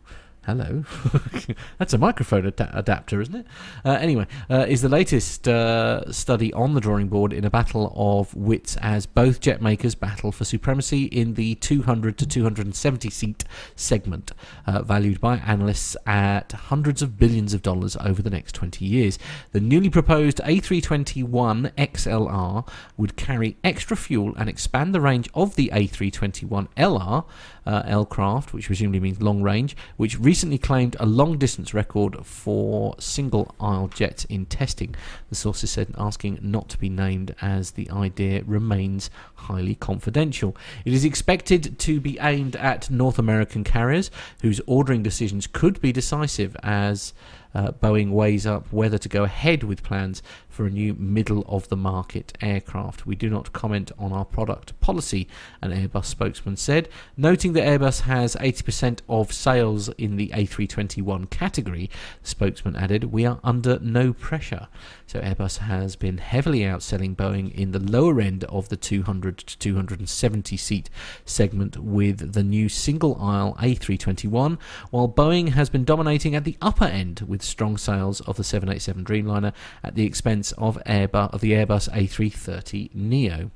Hello. That's a microphone ad- adapter, isn't it? Uh, anyway, uh, is the latest uh, study on the drawing board in a battle of wits as both jet makers battle for supremacy in the 200 to 270 seat segment, uh, valued by analysts at hundreds of billions of dollars over the next 20 years. The newly proposed A321 XLR would carry extra fuel and expand the range of the A321 LR uh, aircraft, which presumably means long range, which recently claimed a long distance record for single aisle jets in testing. The sources said, asking not to be named as the idea remains highly confidential. It is expected to be aimed at North American carriers whose ordering decisions could be decisive as. Uh, Boeing weighs up whether to go ahead with plans for a new middle of the market aircraft. We do not comment on our product policy, an Airbus spokesman said, noting that Airbus has 80% of sales in the A321 category. The spokesman added, We are under no pressure. So Airbus has been heavily outselling Boeing in the lower end of the 200 to 270 seat segment with the new single aisle A321, while Boeing has been dominating at the upper end with strong sales of the 787 Dreamliner at the expense of Airbus of the Airbus A330 Neo.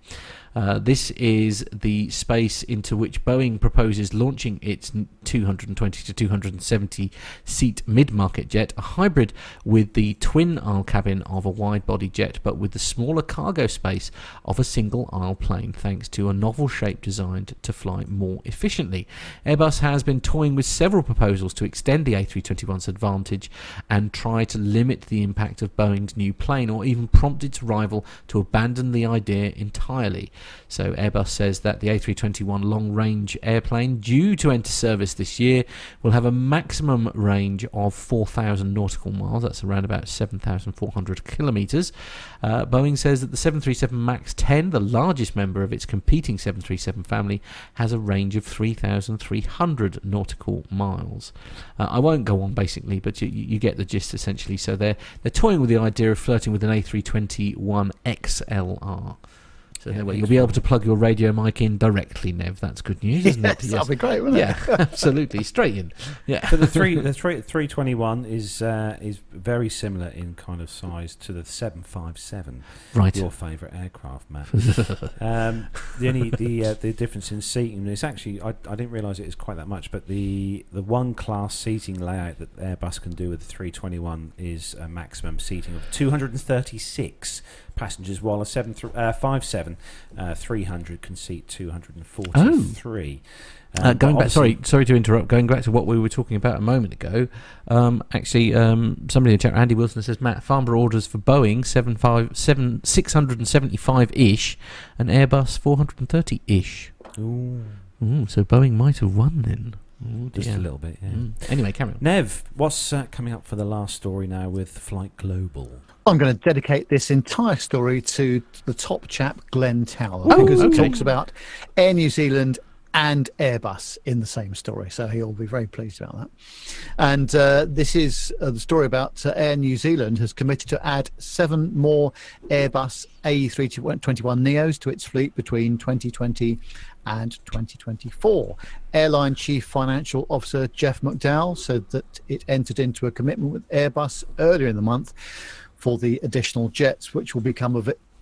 Uh, this is the space into which Boeing proposes launching its 220 to 270 seat mid market jet, a hybrid with the twin aisle cabin of a wide body jet, but with the smaller cargo space of a single aisle plane, thanks to a novel shape designed to fly more efficiently. Airbus has been toying with several proposals to extend the A321's advantage and try to limit the impact of Boeing's new plane, or even prompt its rival to abandon the idea entirely. So Airbus says that the A321 long range airplane, due to enter service this year, will have a maximum range of 4,000 nautical miles. That's around about 7,400 kilometres. Uh, Boeing says that the 737 MAX 10, the largest member of its competing 737 family, has a range of 3,300 nautical miles. Uh, I won't go on basically, but you, you get the gist essentially. So they're they're toying with the idea of flirting with an A321 XLR. So Yeah, that you'll be able to plug your radio mic in directly, Nev. That's good news, isn't Yes, it? That'll be great, wouldn't it? yeah, absolutely, straight in. Yeah. But the three, the three, three twenty one is uh, is very similar in kind of size to the seven five seven, Right. your favourite aircraft, Matt. um, the only the uh, the difference in seating is actually I, I didn't realise it is quite that much, but the the one class seating layout that Airbus can do with the three twenty one is a maximum seating of two hundred and thirty six passengers, while a seven th- uh, five seven uh, three hundred can seat two hundred and forty three. Uh, going back, sorry, sorry to interrupt. Going back to what we were talking about a moment ago, um, actually, um, somebody in the chat, Andy Wilson says, Matt Farnborough orders for Boeing seven five seven six hundred and seventy five ish, and Airbus four hundred and thirty ish. Ooh, So Boeing might have won then. Oh, just dear. a little bit. Yeah. Mm. Anyway, carry on. Nev, what's uh, coming up for the last story now with Flight Global? I'm going to dedicate this entire story to the top chap, Glenn Tower, Oh, because it okay. talks about Air New Zealand and Airbus in the same story. So he'll be very pleased about that. And uh, this is uh, the story about uh, Air New Zealand has committed to add seven more Airbus A321 Neos to its fleet between 2020 and 2024. Airline Chief Financial Officer Jeff McDowall said that it entered into a commitment with Airbus earlier in the month for the additional jets, which will become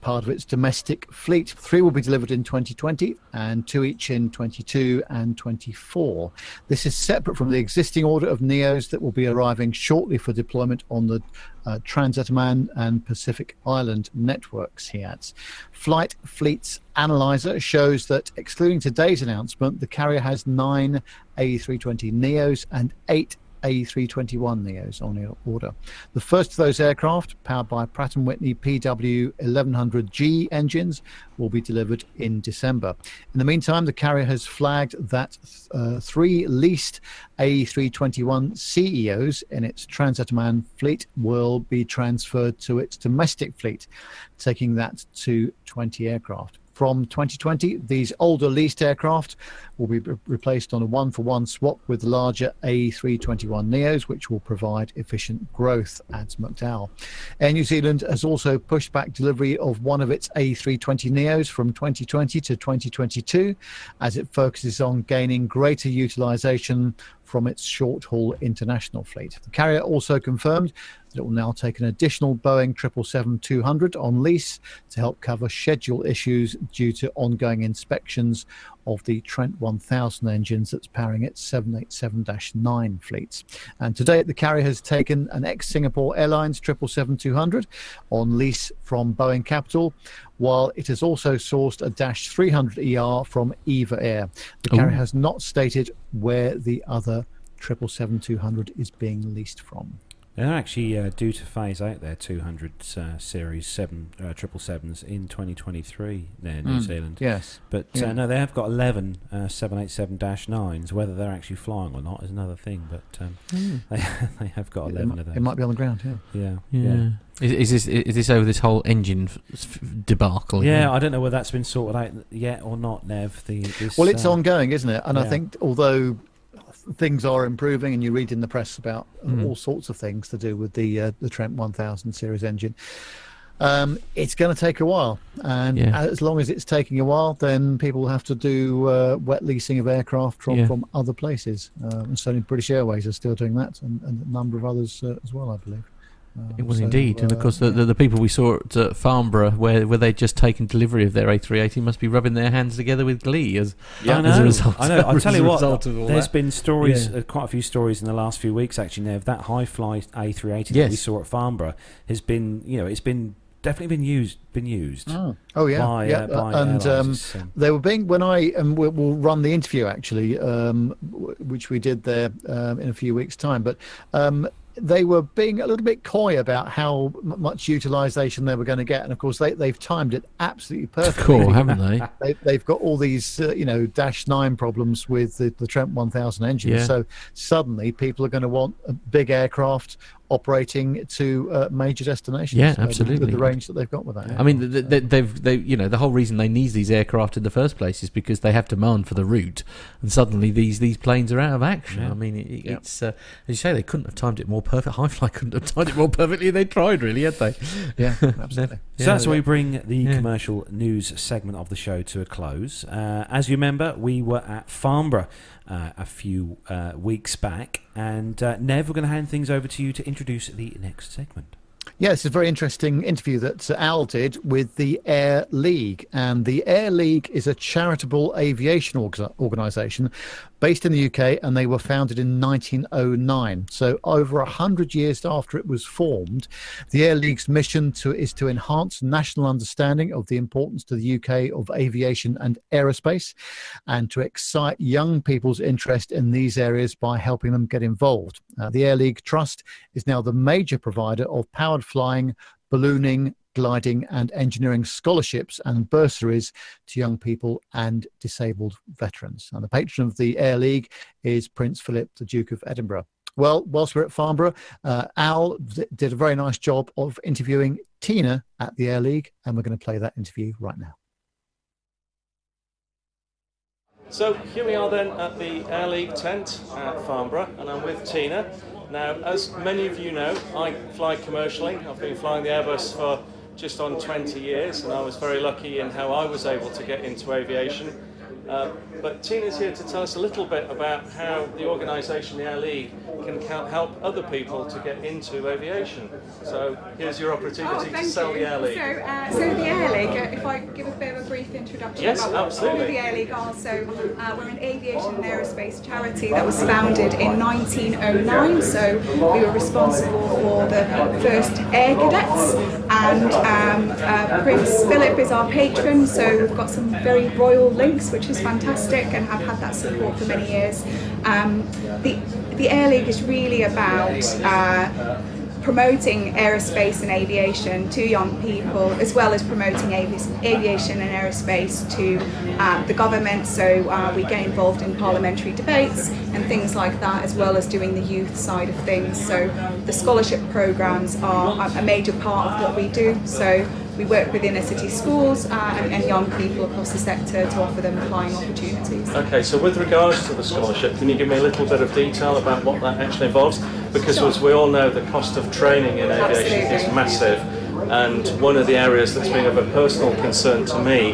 part of its domestic fleet. Three will be delivered in 2020 and two each in 22 and 24. This is separate from the existing order of NEOs that will be arriving shortly for deployment on the uh, Trans-Tasman and Pacific Island networks, he adds. Flight Fleets Analyzer shows that, excluding today's announcement, the carrier has nine A320 NEOs and eight A321 Neos on order. The first of those aircraft, powered by Pratt & Whitney PW1100G engines, will be delivered in December. In the meantime, the carrier has flagged that uh, three leased A321 CEOs in its Trans-Tasman fleet will be transferred to its domestic fleet, taking that to 20 aircraft from 2020. These older leased aircraft will be replaced on a one for one swap with larger A321 Neos, which will provide efficient growth, adds McDowall. Air New Zealand has also pushed back delivery of one of its A320 Neos from 2020 to 2022 as it focuses on gaining greater utilization from its short haul international fleet. The carrier also confirmed that it will now take an additional Boeing 777 200 on lease to help cover schedule issues due to ongoing inspections of the Trent 1000 engines that's powering its 787 9 fleets. And today, the carrier has taken an ex Singapore Airlines 777 200 on lease from Boeing Capital, while it has also sourced a Dash 300 ER from EVA Air. The carrier Ooh. has not stated where the other 777 200 is being leased from. They're actually uh, due to phase out their 200 uh, Series 7 uh, sevens in 2023 there in New Mm. Zealand. Yes. But Yeah. uh, no, they have got 11 uh, 787-9s. Whether they're actually flying or not is another thing. But um, they, they have got It 11 might, of those. it might be on the ground, yeah. yeah, Yeah. Is, is this is this over this whole engine f- f- debacle? Yeah, again? I don't know whether that's been sorted out yet or not, Nev. The this, Well, it's uh, ongoing, isn't it? And I think although things are improving, and you read in the press about Mm. all sorts of things to do with the uh, the Trent 1000 series engine. Um, it's going to take a while, and Yeah. as long as it's taking a while, then people will have to do uh, wet leasing of aircraft from, Yeah. from other places. Um, and certainly, British Airways are still doing that, and, and a number of others uh, as well, I believe. Um, It was so, indeed, and of course the, yeah. the the people we saw at uh, Farnborough, where where they'd just taken delivery of their A380, must be rubbing their hands together with glee as Yeah, I as a know. result- I know. I'll tell you what. result of all There's that. been stories, Yeah. uh, quite a few stories in the last few weeks. Actually, Now of that Hi Fly A380 that we saw at Farnborough has been, you know, it's been definitely been used. Been used Oh, oh yeah, by, yeah, uh, by and um, um, They were being when I and we'll, we'll run the interview actually, um, w- which we did there um, in a few weeks' time. But um, they were being a little bit coy about how much utilisation they were going to get, and of course they they've timed it absolutely perfectly. cool, haven't they? They, they've got all these, uh, you know, Dash Nine problems with the, the Trent 1000 engine. Yeah. So suddenly, people are going to want a big aircraft operating to uh, major destinations. Yeah, uh, with- with absolutely. the range that they've got with that. I mean, th th they've they you know the whole reason they need these aircraft in the first place is because they have demand for the route, and suddenly these these planes are out of action. Yeah. I mean, it, Yeah. it's uh, as you say, they couldn't have timed it more perfect. Hi Fly couldn't have timed it more perfectly. They tried, really, had they? yeah, absolutely. So that's Yeah. where we bring the Yeah. commercial news segment of the show to a close. Uh, as you remember, we were at Farnborough uh, a few uh, weeks back, and uh, Nev, we're going to hand things over to you to introduce the next segment. Yeah, it's a very interesting interview that uh, Al did with the Air League. And the Air League is a charitable aviation org- organisation based in the UK, and they were founded in 1909. So, over 100 years after it was formed, the Air League's mission to, is to enhance national understanding of the importance to the UK of aviation and aerospace, and to excite young people's interest in these areas by helping them get involved. Uh, the Air League Trust is now the major provider of powered flying, ballooning, gliding, and engineering scholarships and bursaries to young people and disabled veterans. And the patron of the Air League is Prince Philip, the Duke of Edinburgh. Well, whilst we're at Farnborough, uh, Al did a very nice job of interviewing Tina at the Air League, and we're going to play that interview right now. So here we are then at the Air League tent at Farnborough, and I'm with Tina. Now, as many of you know, I fly commercially. I've been flying the Airbus for just on 20 years, and I was very lucky in how I was able to get into aviation. Uh, but Tina's here to tell us a little bit about how the organisation, the Air League, can help other people to get into aviation. So here's your Oh, opportunity to thank sell you. the Air League. So, uh, so the Air League, uh, if I give a bit of a brief introduction Yes, about absolutely. the Air League are. So uh, we're an aviation and aerospace charity that was founded in 1909. So we were responsible for the first air cadets, and um, uh, Prince Philip is our patron. So we've got some very royal links, which is fantastic, and have had that support for many years. Um, the the Air League is really about uh, promoting aerospace and aviation to young people, as well as promoting avi- aviation and aerospace to uh, the government. So uh, we get involved in parliamentary debates and things like that, as well as doing the youth side of things. So the scholarship programs are a major part of what we do. So we work with inner city schools uh, and, and, young people across the sector to offer them flying opportunities. Okay, so with regards to the scholarship, can you give me a little bit of detail about what that actually involves? Because sure. as we all know, the cost of training in aviation Absolutely. is massive. And one of the areas that's been of a personal concern to me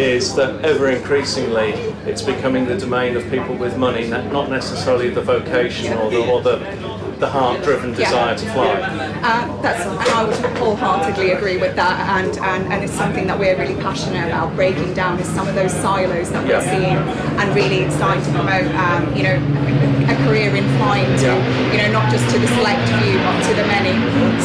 is that ever increasingly it's becoming the domain of people with money, not necessarily the vocation or the, or the the heart-driven desire yeah. to fly. Uh, that's, and I would wholeheartedly agree with that, and, and, and it's something that we're really passionate about breaking down is some of those silos that we're seeing, and really starting to promote, um, you know, a career in flying to, yeah. you know, not just to the select few, but to the many.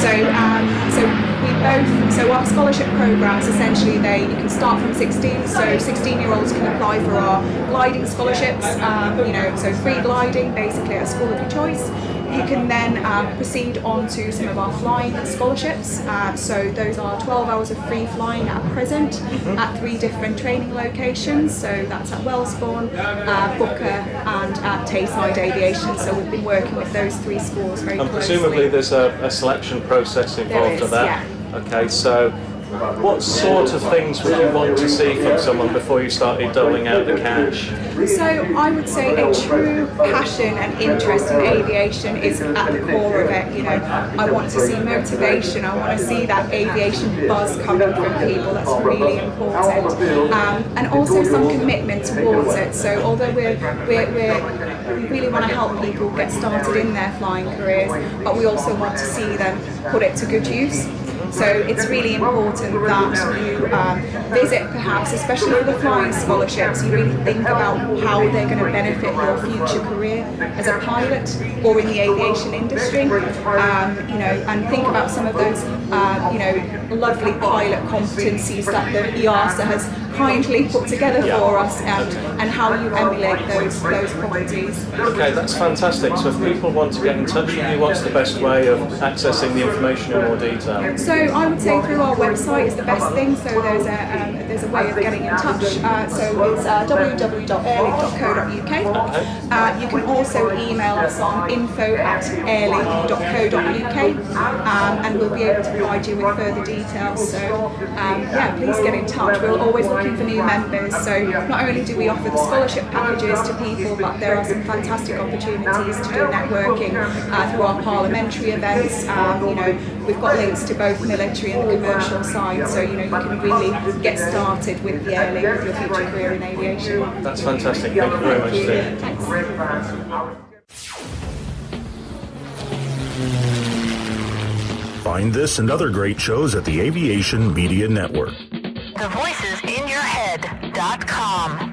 So, um, so we both, so our scholarship programs essentially they you can start from 16, so 16 year olds can apply for our gliding scholarships, um, you know, so free gliding basically at school of your choice. You can then uh, proceed on to some of our flying scholarships. Uh, so those are 12 hours of free flying at present mm-hmm. at three different training locations. So that's at Wellesbourne, uh, Booker, and at Tayside Aviation. So we've been working with those three schools very and closely. presumably there's a, a selection process involved in that. Yeah. Okay, so what sort of things would you want to see from someone before you started doling out the cash? So I would say a true passion and interest in aviation is at the core of it. You know, I want to see motivation. I want to see that aviation buzz coming from people. That's really important, um, and also some commitment towards it. So although we're we're, we're we really want to help people get started in their flying careers, but we also want to see them put it to good use. So it's really important that you um, visit, perhaps, especially for the flying scholarships, you really think about how they're going to benefit your future career as a pilot or in the aviation industry. Um, you know, and think about some of those, uh, you know, lovely pilot competencies that the EASA has kindly put together for us and, and how you emulate those those properties. Okay, that's fantastic. So if people want to get in touch with you, what's the best way of accessing the information in more detail? So I would say through our website is the best thing. So there's a um, there's a way of getting in touch. Uh, so it's uh, www.airleague.co.uk. Uh, you can also email us on info at airleague.co.uk um, and we'll be able to provide you with further details. So um, yeah, please get in touch. We're always looking looking for new members. So not only do we offer the scholarship packages to people, but there are some fantastic opportunities to do networking uh, through our parliamentary events. Um, you know, we've got links to both military and the commercial side, so you know you can really get started with the air with your future career in aviation. That's fantastic. Thank you very much. Thank Thanks. Find this and other great shows at the Aviation Media Network. head.com.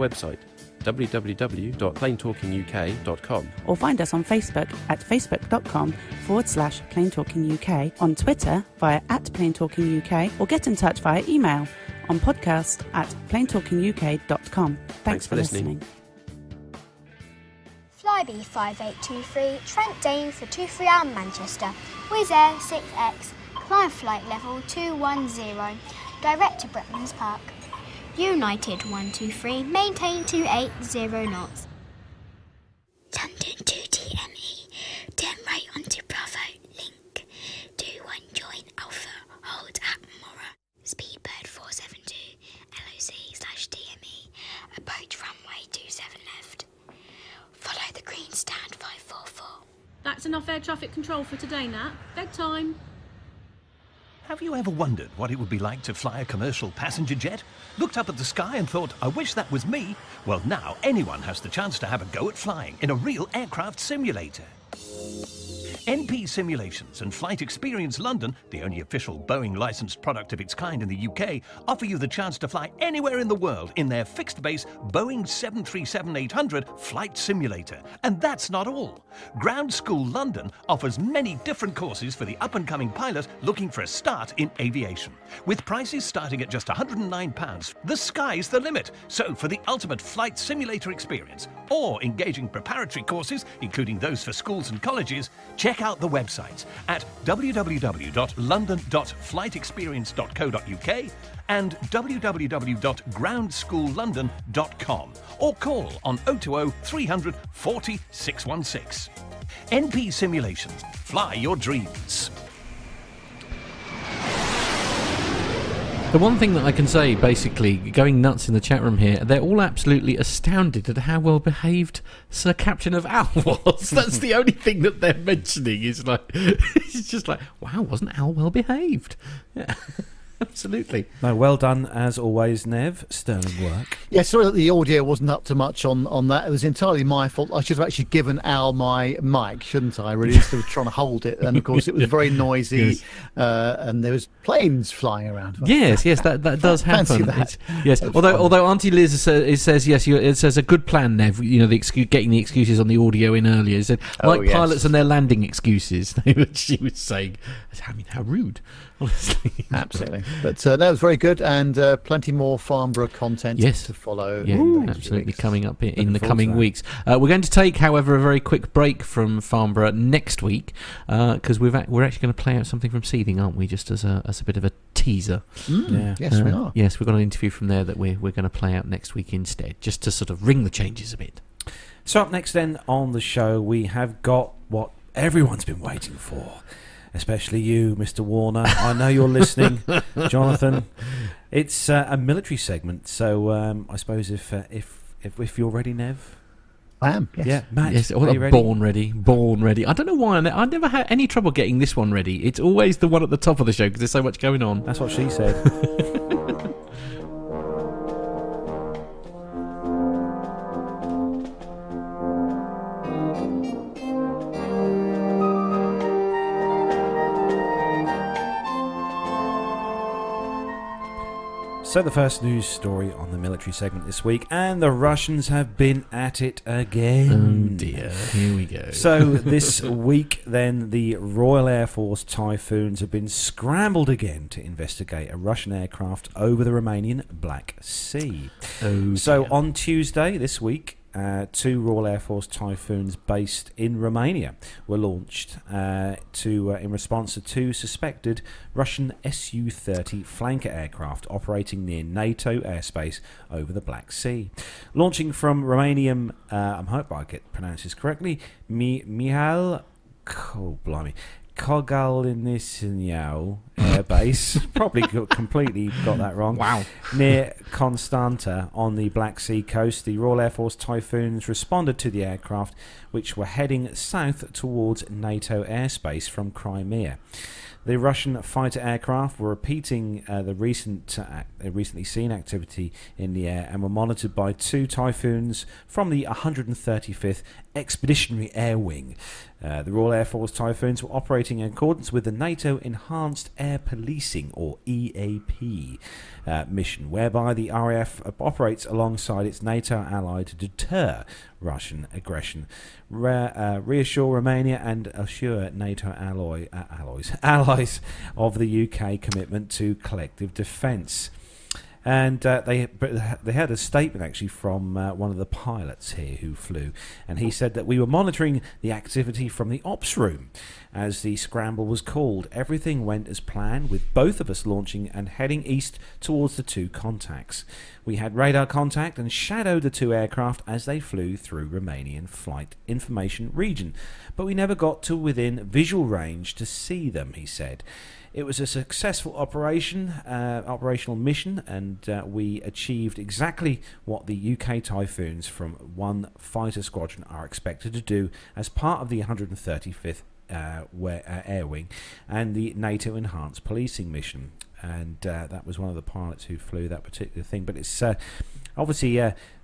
website www.planetalkinguk.com or find us on Facebook at facebook.com forward slash planetalkinguk, on Twitter via at planetalkinguk, or get in touch via email on podcast at planetalkinguk.com. Thanks, Thanks for, listening. listening. Flybe 5823, Trent Dane for 23R Manchester, Wizz Air 6X, climb flight level 210, direct to Bretlands Park. United 123, maintain 280 knots. London 2 TME, turn right onto Bravo, link. 21 join Alpha, hold at Mora. Speedbird 472, LOC slash TME, approach runway 27 left. Follow the green stand 544. That's enough air traffic control for today, Nat. Bedtime. Have you ever wondered what it would be like to fly a commercial passenger jet? Looked up at the sky and thought, I wish that was me? Well, now anyone has the chance to have a go at flying in a real aircraft simulator. NP Simulations and Flight Experience London, the only official Boeing licensed product of its kind in the UK, offer you the chance to fly anywhere in the world in their fixed base Boeing 737 800 flight simulator. And that's not all. Ground School London offers many different courses for the up and coming pilot looking for a start in aviation. With prices starting at just £109, the sky's the limit. So, for the ultimate flight simulator experience, or engaging preparatory courses, including those for schools and colleges, check out the websites at www.london.flightexperience.co.uk and www.groundschoollondon.com or call on 020 300 40 616. NP Simulations. Fly your dreams. The one thing that I can say, basically, going nuts in the chat room here, they're all absolutely astounded at how well behaved Sir Captain of Al was. That's the only thing that they're mentioning. Is like, it's just like, wow, wasn't Al well behaved? Yeah, absolutely. No, well done as always, Nev. Sterling work. Yeah, sorry that the audio wasn't up to much on, on that. It was entirely my fault. I should have actually given Al my mic, shouldn't I? Really, instead of trying to hold it. And of course, it was very noisy, Yes. uh, and there was planes flying around. Yes, yes, that, that does Fancy happen. that. It's- yes, That's although fun. although Auntie Liz says, it says yes, you, it says a good plan, Nev. You know, the excuse, getting the excuses on the audio in earlier. It said Oh, like yes. pilots and their landing excuses. she was saying, I mean, how rude, honestly. Absolutely. But uh, that was very good, and uh, plenty more Farnborough content Yes. to follow. Yeah, in the absolutely weeks. coming up in, in the coming weeks. Uh, we're going to take, however, a very quick break from Farnborough next week because we've ac- we're actually going to play out something from Seething, aren't we? Just as a as a bit of a teaser. Mm, Yeah. Yes, we Uh, are. Yes, we've got an interview from there that we're we're going to play out next week instead, just to sort of ring the changes a bit. So up next then on the show we have got what everyone's been waiting for. Especially you, Mr. Warner. I know you're listening, Jonathan. It's uh, a military segment, so um, I suppose if, uh, if if if you're ready, Nev. I am. Yes. Yeah, Matt. yes, are well, you ready? born ready, born ready. I don't know why I, ne- I never had any trouble getting this one ready. It's always the one at the top of the show because there's so much going on. That's what she said. So, the first news story on the military segment this week, and the Russians have been at it again. Oh dear, here we go. So this week, then, the Royal Air Force Typhoons have been scrambled again to investigate a Russian aircraft over the Romanian Black Sea. Oh, so on Tuesday this week, uh, two Royal Air Force Typhoons based in Romania were launched uh, to uh, in response to two suspected Russian Su-30 flanker aircraft operating near NATO airspace over the Black Sea. Launching from Romanian, uh, I hope I get pronounced this correctly, Mi- Mihail, oh blimey, Kogalinisyau Air Base. Probably got, completely got that wrong. Wow. Near Constanta on the Black Sea coast, the Royal Air Force Typhoons responded to the aircraft, which were heading south towards NATO airspace from Crimea. The Russian fighter aircraft were repeating uh, the recent, uh, uh, recently seen activity in the air and were monitored by two Typhoons from the 135th Expeditionary Air Wing. Uh, the Royal Air Force Typhoons were operating in accordance with the NATO Enhanced Air Policing, or EAP, uh, mission, whereby the RAF operates alongside its NATO ally to deter Russian aggression, re- uh, reassure Romania, and assure NATO alloy, uh, alloys, allies of the UK commitment to collective defence. And uh, they they had a statement actually from uh, one of the pilots here who flew, and he said that we were monitoring the activity from the ops room as the scramble was called. Everything went as planned, with both of us launching and heading east towards the two contacts. We had radar contact and shadowed the two aircraft as they flew through Romanian flight information region, but we never got to within visual range to see them. He said. It was a successful operation, uh, operational mission, and uh, we achieved exactly what the UK Typhoons from one fighter squadron are expected to do as part of the 135th uh, uh, Air Wing and the NATO Enhanced Policing Mission. And uh, that was one of the pilots who flew that particular thing. But it's uh, obviously.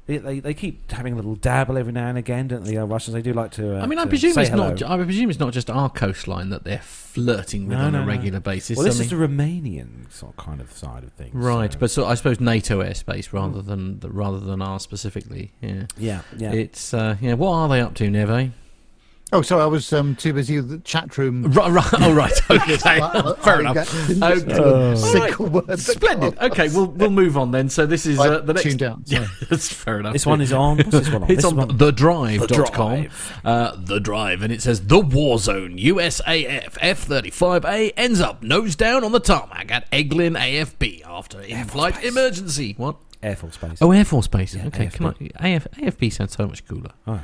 They, they, they keep having a little dabble every now and again, don't they? Uh, Russians they do like to. Uh, I mean, I presume it's hello. not. I presume it's not just our coastline that they're flirting with No, on no, a no. regular basis. Well, I this is the Romanian sort of kind of side of things. Right, so- but so I suppose NATO airspace rather than rather than ours specifically. Yeah, Yeah, yeah. It's uh, yeah. What are they up to, Nev? Oh, sorry, I was um, too busy with the chat room. Right, right. Oh, right. Okay. Fair enough. Didn't listen to Okay. a single word Splendid. Okay, we'll we'll move on then. So this is uh, the next. tuned out, sorry. Yeah, that's fair enough. This one is on- what's this one on? It's This on one- thedrive.com. The Uh, the Drive, and it says the War Zone USAF F-35A ends up nose down on the tarmac at Eglin AFB after in-flight emergency. What? Air Force Base. Oh, Air Force Base. Yeah, okay, AFB. come on. AF, AFB sounds so much cooler. Oh, okay.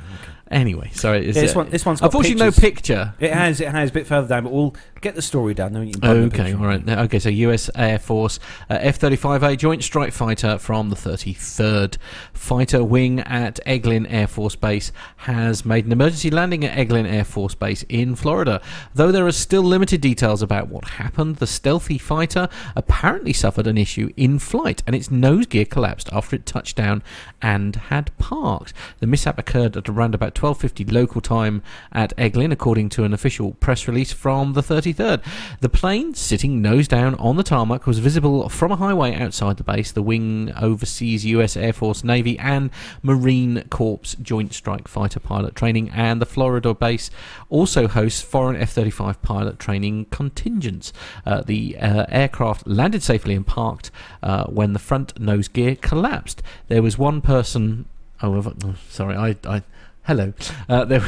Anyway, sorry. Yeah, this one, this one's got unfortunately pictures. no picture. It has, it has a bit further down, but we'll get the story down. Then can Okay, all right. Okay, so U.S. Air Force uh, F-35A Joint Strike Fighter from the 33rd Fighter Wing at Eglin Air Force Base has made an emergency landing at Eglin Air Force Base in Florida. Though there are still limited details about what happened, the stealthy fighter apparently suffered an issue in flight, and its nose gear collapsed after it touched down and had parked. The mishap occurred at around about 12:50 local time at Eglin, according to an official press release from the 33rd. The plane, sitting nose down on the tarmac, was visible from a highway outside the base. The wing oversees U.S. Air Force, Navy, and Marine Corps Joint Strike Fighter pilot training, and the Florida base also hosts foreign F-35 pilot training contingents. Uh, the uh, aircraft landed safely and parked uh, when the front nose gear collapsed. There was one person. Oh, oh, sorry. I. I hello. Uh, there.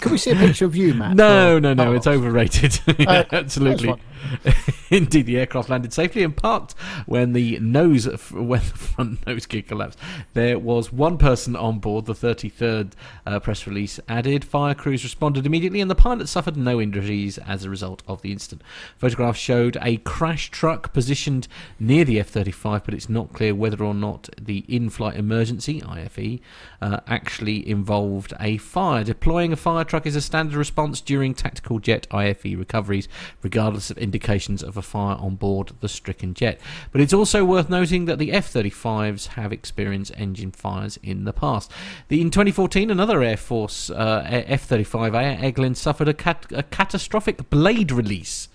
Can we see a picture of you, Matt? No, Or- no, no, Oh. it's overrated. Uh, Yeah, that's absolutely. Indeed, the aircraft landed safely and parked when the nose, when the front nose gear collapsed. There was one person on board. The 33rd uh, press release added, fire crews responded immediately, and the pilot suffered no injuries as a result of the incident. Photographs showed a crash truck positioned near the F-35, but it's not clear whether or not the in-flight emergency (IFE) uh, actually involved a fire. Deploying a fire truck is a standard response during tactical jet IFE recoveries, regardless of indications of a fire on board the stricken jet. But it's also worth noting that the F-35s have experienced engine fires in the past. The, in 2014, another Air Force uh, F-35A at Eglin suffered a, cat- a catastrophic blade release.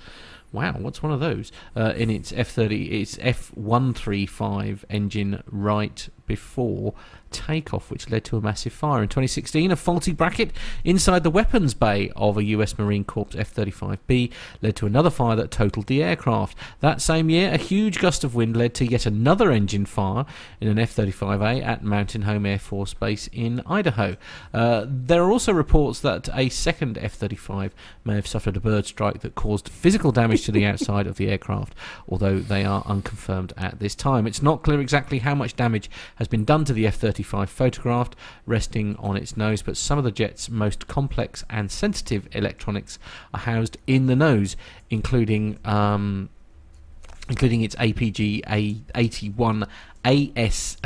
Wow, what's one of those? Uh, in its F30, its F135 engine right before takeoff, which led to a massive fire. In 2016, a faulty bracket inside the weapons bay of a US Marine Corps F-35B led to another fire that totaled the aircraft. That same year, a huge gust of wind led to yet another engine fire in an F-35A at Mountain Home Air Force Base in Idaho. Uh, there are also reports that a second F-35 may have suffered a bird strike that caused physical damage to the outside of the aircraft, although they are unconfirmed at this time. It's not clear exactly how much damage has been done to the F-35 photographed, resting on its nose, but some of the jet's most complex and sensitive electronics are housed in the nose, including um, including its APG A81 AS,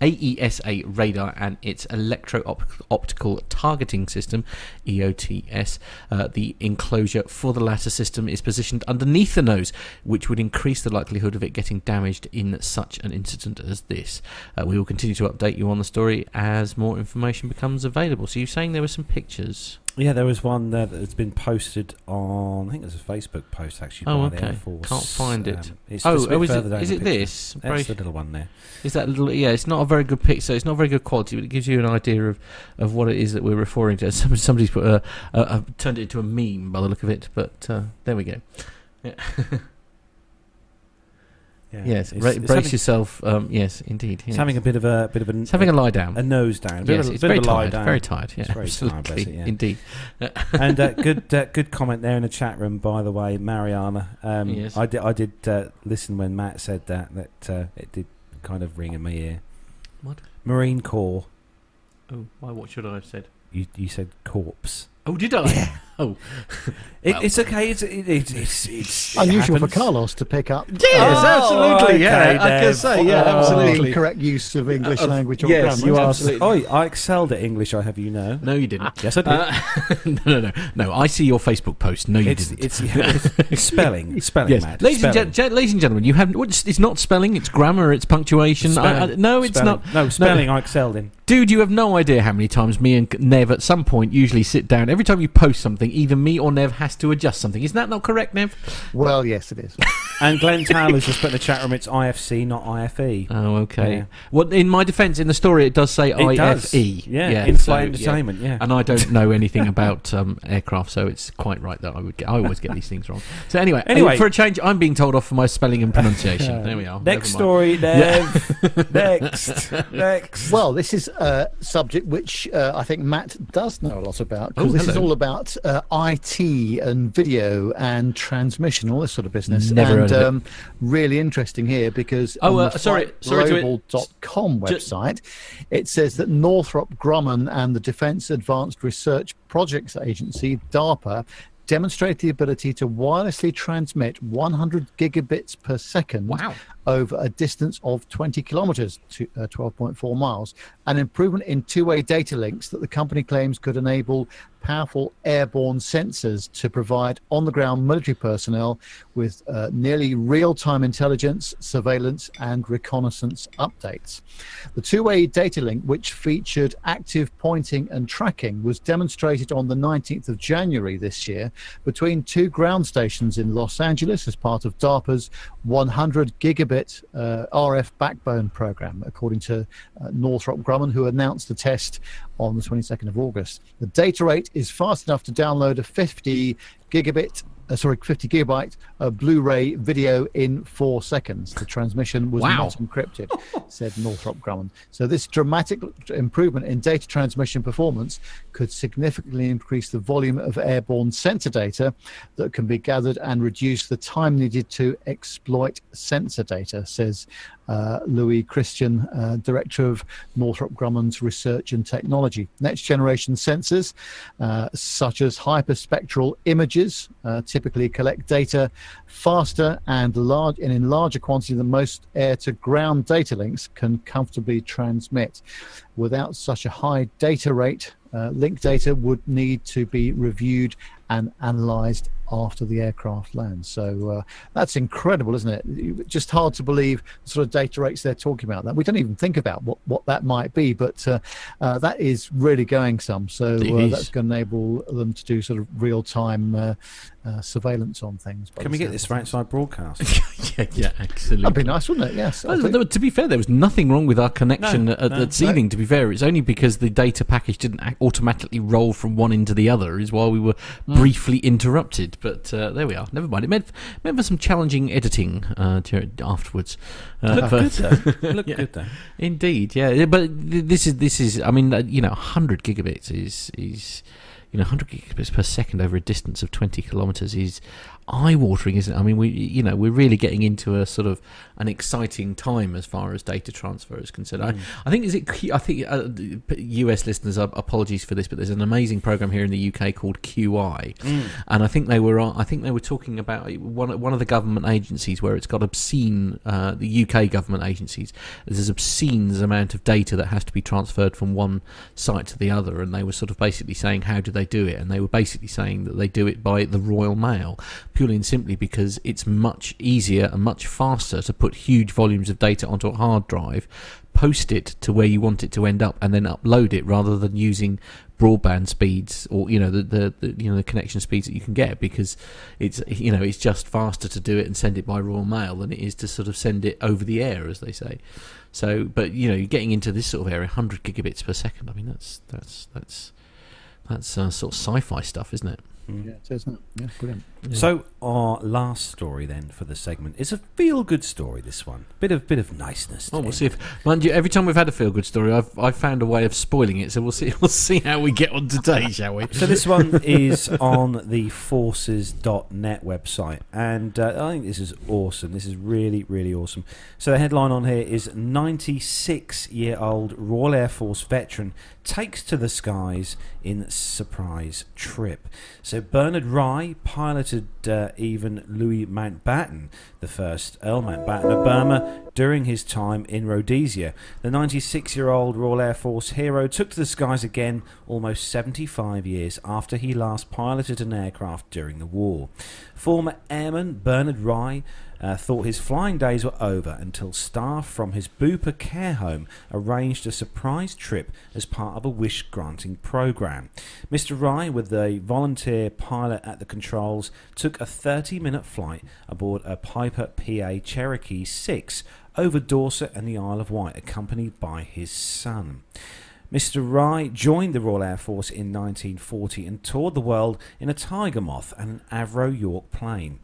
AESA radar and its electro optical targeting system, EOTS. Uh, the enclosure for the latter system is positioned underneath the nose, which would increase the likelihood of it getting damaged in such an incident as this. Uh, we will continue to update you on the story as more information becomes available. So you're saying there were some pictures? Yeah, there was one there that's been posted on. I think there's a Facebook post actually. Oh, by the okay. Air Force. Can't find it. Um, it's oh, just a bit oh, is it, is it this? That's Very- the little one there. Is that little? Yeah, it's not a very good picture. It's not very good quality, but it gives you an idea of, of what it is that we're referring to. Some, somebody's put a, a, a, turned it into a meme by the look of it, but uh, there we go. Yeah. Yeah, yes, it's- ra- it's brace yourself. Um, yes, indeed. It's having a bit of a bit of a. It's having a lie down. a nose down. A bit Yes, of a, it's bit very of a lie tired. down. Very tired. Yeah, It's very tired, absolutely, yeah. indeed. and uh, good, uh, good comment there in the chat room, by the way, Mariana. Um, Yes. I did, I did uh, listen when Matt said that. That uh, it did kind of ring in my ear. What? Marine Corps. Oh, why? What should I have said? You, you said corpse. Oh, did I? Oh, It, it's okay. It's it, it's it's, it's it Unusual for. Carlos to pick up. Yes, absolutely. yeah, okay, I can say, yeah, Oh. absolutely. Correct use of English Uh, language or yes, grammar. you are Absolutely. I, I excelled at English. I have you know. No, you didn't. Yes, I did. Uh, no, no, no, no. I see your Facebook post. No, you it's, didn't. it's, it's spelling, spelling, yes, Matt. ladies and, spelling. gen- gen- ladies and gentlemen, you have it's, it's not spelling, it's grammar, it's punctuation. I, I, no, it's Spelling. not. No, spelling. I excelled in. Dude, you have no idea how many times me and Nev at some point usually sit down. Every time you post something, either me or Nev has to adjust something. Is that not correct, Nev? Well, yes, it is. And Glenn Taylor's just put in the chat room. It's IFC, not IFE. Oh, okay. Yeah. Well, in my defence, in the story, it does say It does. IFE. Yeah, in-flight so, entertainment, yeah. And I don't know anything about um, aircraft, so it's quite right that I would get. I always get these things wrong. So anyway, Anyway. for a change, I'm being told off for my spelling and pronunciation. there we are. Next Never mind. story, Dev. Next. Next. Well, this is a subject which uh, I think Matt does know a lot about Oh, because this is all about uh, IT and video and transmission, all this sort of business. Never and heard of it. um, really interesting here because Oh, on uh, the sorry- sorry flightglobal.com website, it says that Northrop Grumman and the Defence Advanced Research Projects Agency, DARPA, demonstrate the ability to wirelessly transmit 100 gigabits per second Wow. Over a distance of 20 kilometers to uh, 12.4 miles. An improvement in two-way data links that the company claims could enable powerful airborne sensors to provide on-the-ground military personnel with uh, nearly real-time intelligence surveillance and reconnaissance updates. The two-way data link which featured active pointing and tracking was demonstrated on the 19th of january this year between two ground stations in los angeles as part of darpa's 100 gigabit uh, RF backbone program, according to uh, Northrop Grumman, who announced the test on the 22nd of August. The data rate is fast enough to download a 50 gigabit. Uh, sorry, 50 gigabyte uh, Blu-ray video in four seconds. The transmission was Wow. not encrypted, said Northrop Grumman. So this dramatic improvement in data transmission performance could significantly increase the volume of airborne sensor data that can be gathered and reduce the time needed to exploit sensor data, says uh, Louis Christian, uh, director of Northrop Grumman's Research and Technology. Next generation sensors, uh, such as hyperspectral images, uh, typically collect data faster and large and in larger quantity than most air to ground data links can comfortably transmit. Without such a high data rate, uh, link data would need to be reviewed and analyzed after the aircraft lands. So uh, that's incredible, isn't it? Just hard to believe the sort of data rates they're talking about. That we don't even think about what, what that might be, but uh, uh, that is really going some. So uh, that's going to enable them to do sort of real time uh, surveillance on things. Can we get this of for outside broadcast? yeah, yeah, absolutely. That'd be nice, wouldn't it? Yes. I Well, there- to be fair, there was nothing wrong with our connection No, at, no, at Seething. To be fair, it's only because the data package didn't automatically roll from one into the other is why we were Hmm. briefly interrupted. But uh, there we are. Never mind. It meant, meant for some challenging editing uh, afterwards. Uh, Look but- good though. Look Yeah. good though. Indeed, yeah. Yeah, But this is this is. I mean, you know, 100 gigabits is is you know 100 gigabits per second over a distance of 20 kilometers. Is eye-watering, isn't it? I mean, we you know we're really getting into a sort of an exciting time as far as data transfer is concerned. I, I think is it. I think uh, U.S. listeners, uh, apologies for this, but there's an amazing program here in the UK called QI, and I think they were I think they were talking about one one of the government agencies where it's got obscene uh, the UK government agencies. There's obscene amount of data that has to be transferred from one site to the other, and they were sort of basically saying how do they do it, and they were basically saying that they do it by the Royal Mail, purely and simply because it's much easier and much faster to put huge volumes of data onto a hard drive, post it to where you want it to end up, and then upload it rather than using broadband speeds or you know the, the, the you know the connection speeds that you can get because it's you know it's just faster to do it and send it by raw Mail than it is to sort of send it over the air as they say. So, but you know, you're getting into this sort of area, 100 gigabits per second. I mean, that's that's that's that's uh, sort of sci-fi stuff, isn't it? Yeah, it is, isn't it? Yeah, brilliant. So our last story then for the segment. is a feel-good story. This one, bit of bit of niceness. Oh, we'll see if, mind you, every time we've had a feel good story, I've I've found a way of spoiling it. So we'll see we'll see how we get on today, shall we? So this one is on the forces.net website, and uh, I think this is awesome. This is really, really awesome. So the headline on here is 96-year-old Royal Air Force veteran takes to the skies in surprise trip. So Bernard Rye uh, even Louis Mountbatten, the first Earl Mountbatten of Burma, during his time in Rhodesia. The 96-year-old Royal Air Force hero took to the skies again almost 75 years after he last piloted an aircraft during the war. Former airman Bernard Rye uh, thought his flying days were over until staff from his Bupa care home arranged a surprise trip as part of a wish granting program. Mr. Rye, with a volunteer pilot at the controls, took a 30 minute flight aboard a Piper PA Cherokee 6 over Dorset and the Isle of Wight, accompanied by his son. Mr. Rye joined the Royal Air Force in 1940 and toured the world in a Tiger Moth and an Avro York plane.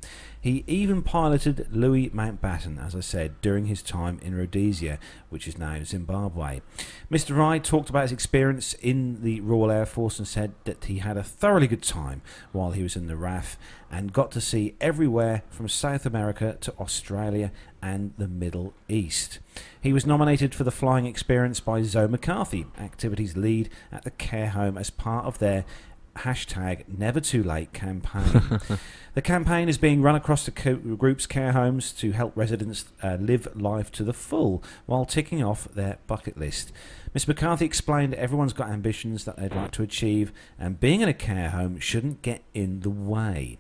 He even piloted Louis Mountbatten, as I said, during his time in Rhodesia, which is now Zimbabwe. Mr. Rye talked about his experience in the Royal Air Force and said that he had a thoroughly good time while he was in the RAF and got to see everywhere from South America to Australia and the Middle East. He was nominated for the flying experience by Zoe McCarthy, activities lead at the care home, as part of their hashtag never too late campaign. the campaign is being run across the co- group's care homes to help residents uh, live life to the full while ticking off their bucket list. Miss McCarthy explained everyone's got ambitions that they'd like to achieve, and being in a care home shouldn't get in the way.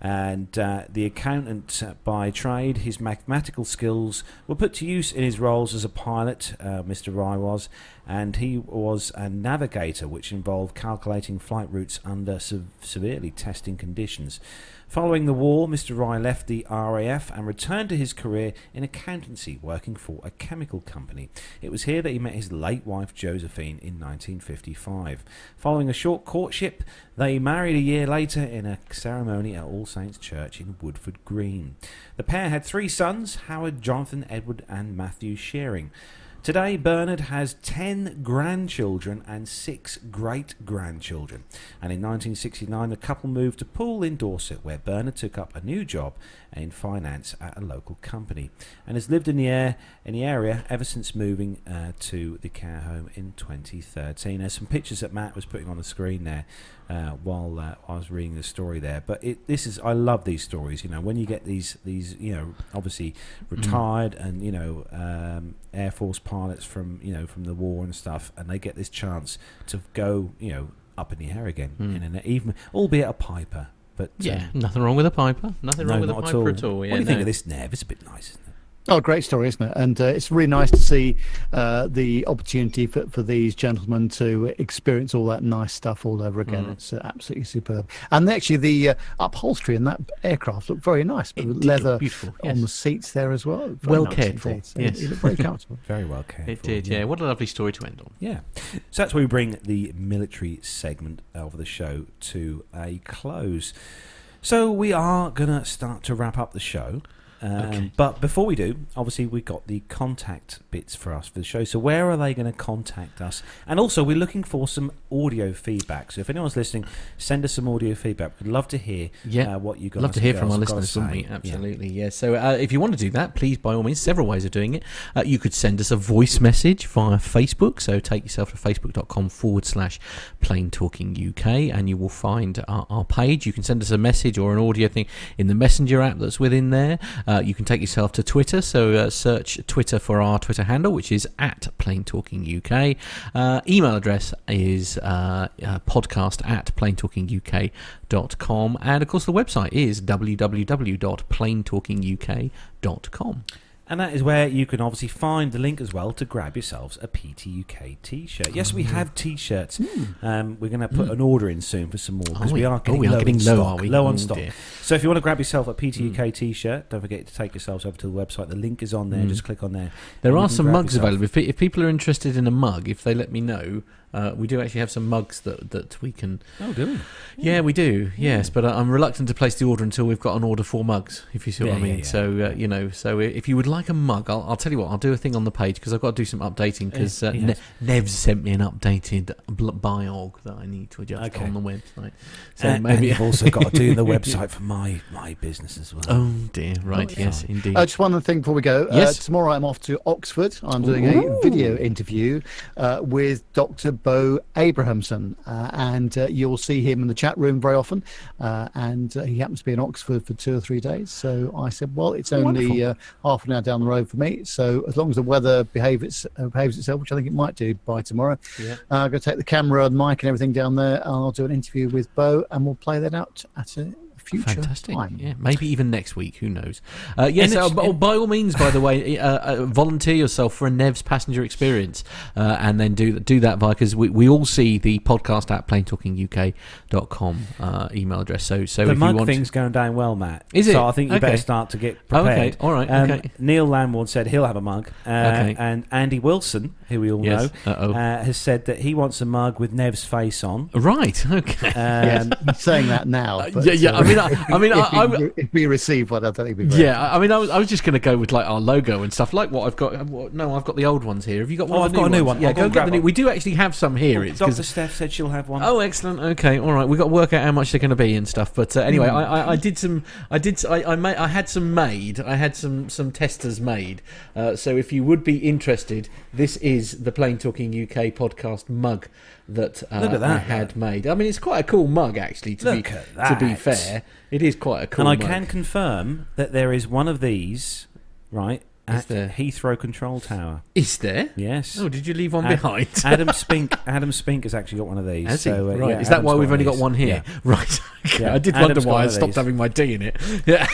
And uh, the accountant uh, by trade, his mathematical skills were put to use in his roles as a pilot, uh, Mr. Rye was, and he was a navigator, which involved calculating flight routes under sev- severely testing conditions. Following the war, Mr. Rye left the RAF and returned to his career in accountancy, working for a chemical company. It was here that he met his late wife Josephine in 1955. Following a short courtship, they married a year later in a ceremony at All Saints Church in Woodford Green. The pair had three sons Howard, Jonathan, Edward, and Matthew Shearing. Today, Bernard has 10 grandchildren and 6 great grandchildren. And in 1969, the couple moved to Poole in Dorset, where Bernard took up a new job in finance at a local company and has lived in the, air, in the area ever since moving uh, to the care home in 2013. There's some pictures that Matt was putting on the screen there uh, while uh, I was reading the story there. But it, this is I love these stories. You know, when you get these these you know obviously retired and you know um, Air Force pilots from you know from the war and stuff, and they get this chance to go you know up in the air again Mm. in an even albeit a Piper. But Yeah, um, nothing wrong with a piper. Nothing no, wrong with a piper at all. what Yeah, do you think of this, Nev? It's a bit nice, isn't it? Oh, great story, isn't it? And uh, it's really nice to see uh, the opportunity for, for these gentlemen to experience all that nice stuff all over again. Mm. It's uh, absolutely superb. And actually, the uh, upholstery in that aircraft looked very nice. It with did look leather beautiful, on yes. the seats there as well. Very Well nice cared for, indeed. Yes. It looked very comfortable. Very well cared It for, did, yeah. What a lovely story to end on. Yeah. So that's where we bring the military segment of the show to a close. So we are going to start to wrap up the show. Um, Okay. But before we do, obviously we've got the contact bits for us for the show. So where are they going to contact us? And also, we're looking for some audio feedback. So if anyone's listening, send us some audio feedback. We'd love to hear Yeah, uh, what you guys love to hear from our girls have got to listeners, wouldn't we? say. Yeah. Absolutely, yeah. So, uh, if you want to do that, please, by all means, several ways of doing it. Uh, you could send us a voice message via Facebook. So, take yourself to facebook.com forward slash Plane Talking UK, and you will find our, our page. You can send us a message or an audio thing in the Messenger app that's within there. Uh, you can take yourself to Twitter. So, uh, search Twitter for our Twitter handle, which is at Plane Talking UK. Uh, email address is uh, uh, podcast at planetalkinguk.com. And of course, the website is www.planetalkinguk.com. And that is where you can obviously find the link as well to grab yourselves a PTUK t-shirt. Yes, we have t-shirts. Um, we're going to put an order in soon for some more because we we? are Oh, getting we are low, getting low, stock. are we? Low on Oh, stock. dear. So if you want to grab yourself a PTUK t-shirt, don't forget to take yourselves over to the website. The link is on there. Mm. Just click on there. There are some mugs yourself- available. If, if people are interested in a mug, if they let me know, Uh, we do actually have some mugs that that we can. Oh, do we? Yeah, we do. Yes, but uh, I'm reluctant to place the order until we've got an order for mugs. If you see what Yeah, I mean. yeah, yeah. So uh, you know, so if you would like a mug, I'll, I'll tell you what. I'll do a thing on the page because I've got to do some updating because uh, Yeah, ne- yes. Nev's sent me an updated bl- biog that I need to adjust Okay. on the website. So and, maybe and you've also got to do the website for my my business as well. Oh dear, right? Oh, yes, fine. indeed. Uh, just one other thing before we go. Yes. Uh, tomorrow I'm off to Oxford. I'm doing a video interview uh, with Dr. Bo Abrahamson, uh, and uh, you'll see him in the chat room very often. Uh, and uh, he happens to be in Oxford for two or three days. So I said, well, it's only uh, half an hour down the road for me. So as long as the weather behave its, uh, behaves itself, which I think it might do by tomorrow, Yeah. uh, I'm going to take the camera and mic and everything down there. And I'll do an interview with Bo, and we'll play that out at a future Fantastic. time. Yeah, maybe even next week. Who knows? Uh, yes, uh, it's- by all means. By the way, uh, uh, volunteer yourself for a Nev's passenger experience, uh, and then do do that via because we, we all see the podcast at planetalkinguk.com uh, email address. So so the if mug you want, thing's going down well, Matt. Is it? So I think you better start to get Oh, prepared. okay. All right, Um, okay. Neil Landward said he'll have a mug. Uh, Okay. And Andy Wilson, who we all Yes. know, Uh-oh. uh, has said that he wants a mug with Nev's face on. right? Okay. Yes, Um, he's saying that now. But, yeah, yeah, I mean, I- I mean, if, I- we, I- if we receive one, I don't think it'd be very Yeah, I I mean, I was, I was just going to go with like our logo and stuff, like what I've got. uh, what- No, I've got the old ones here. Have you got one? Oh, of I've the got a new ones? one. Yeah, I'll go go get the new. one. We do actually have some here. It's 'cause- Dr. Steph said she'll have one. Oh, excellent. Okay, all right. We've got to work out how much they're going to be and stuff. But uh, anyway. I, I, I did some. I did. I I, made, I had some made. I had some some testers made. Uh, so if you would be interested, this is the Plane Talking UK podcast mug that, uh, that, I had made. I mean, it's quite a cool mug actually. To Look be to be fair, it is quite a cool. and I mug. can confirm that there is one of these, right, Is at there? Heathrow Control Tower. Is there? Yes. Oh, did you leave one Ad- behind? Adam Spink. Adam Spink has actually got one of these. Has he? so, uh, right. yeah, is that Adam's why we've only got one here? Yeah. Right. Okay. Yeah, I did Adam's wonder why I stopped having my D in it. Yeah.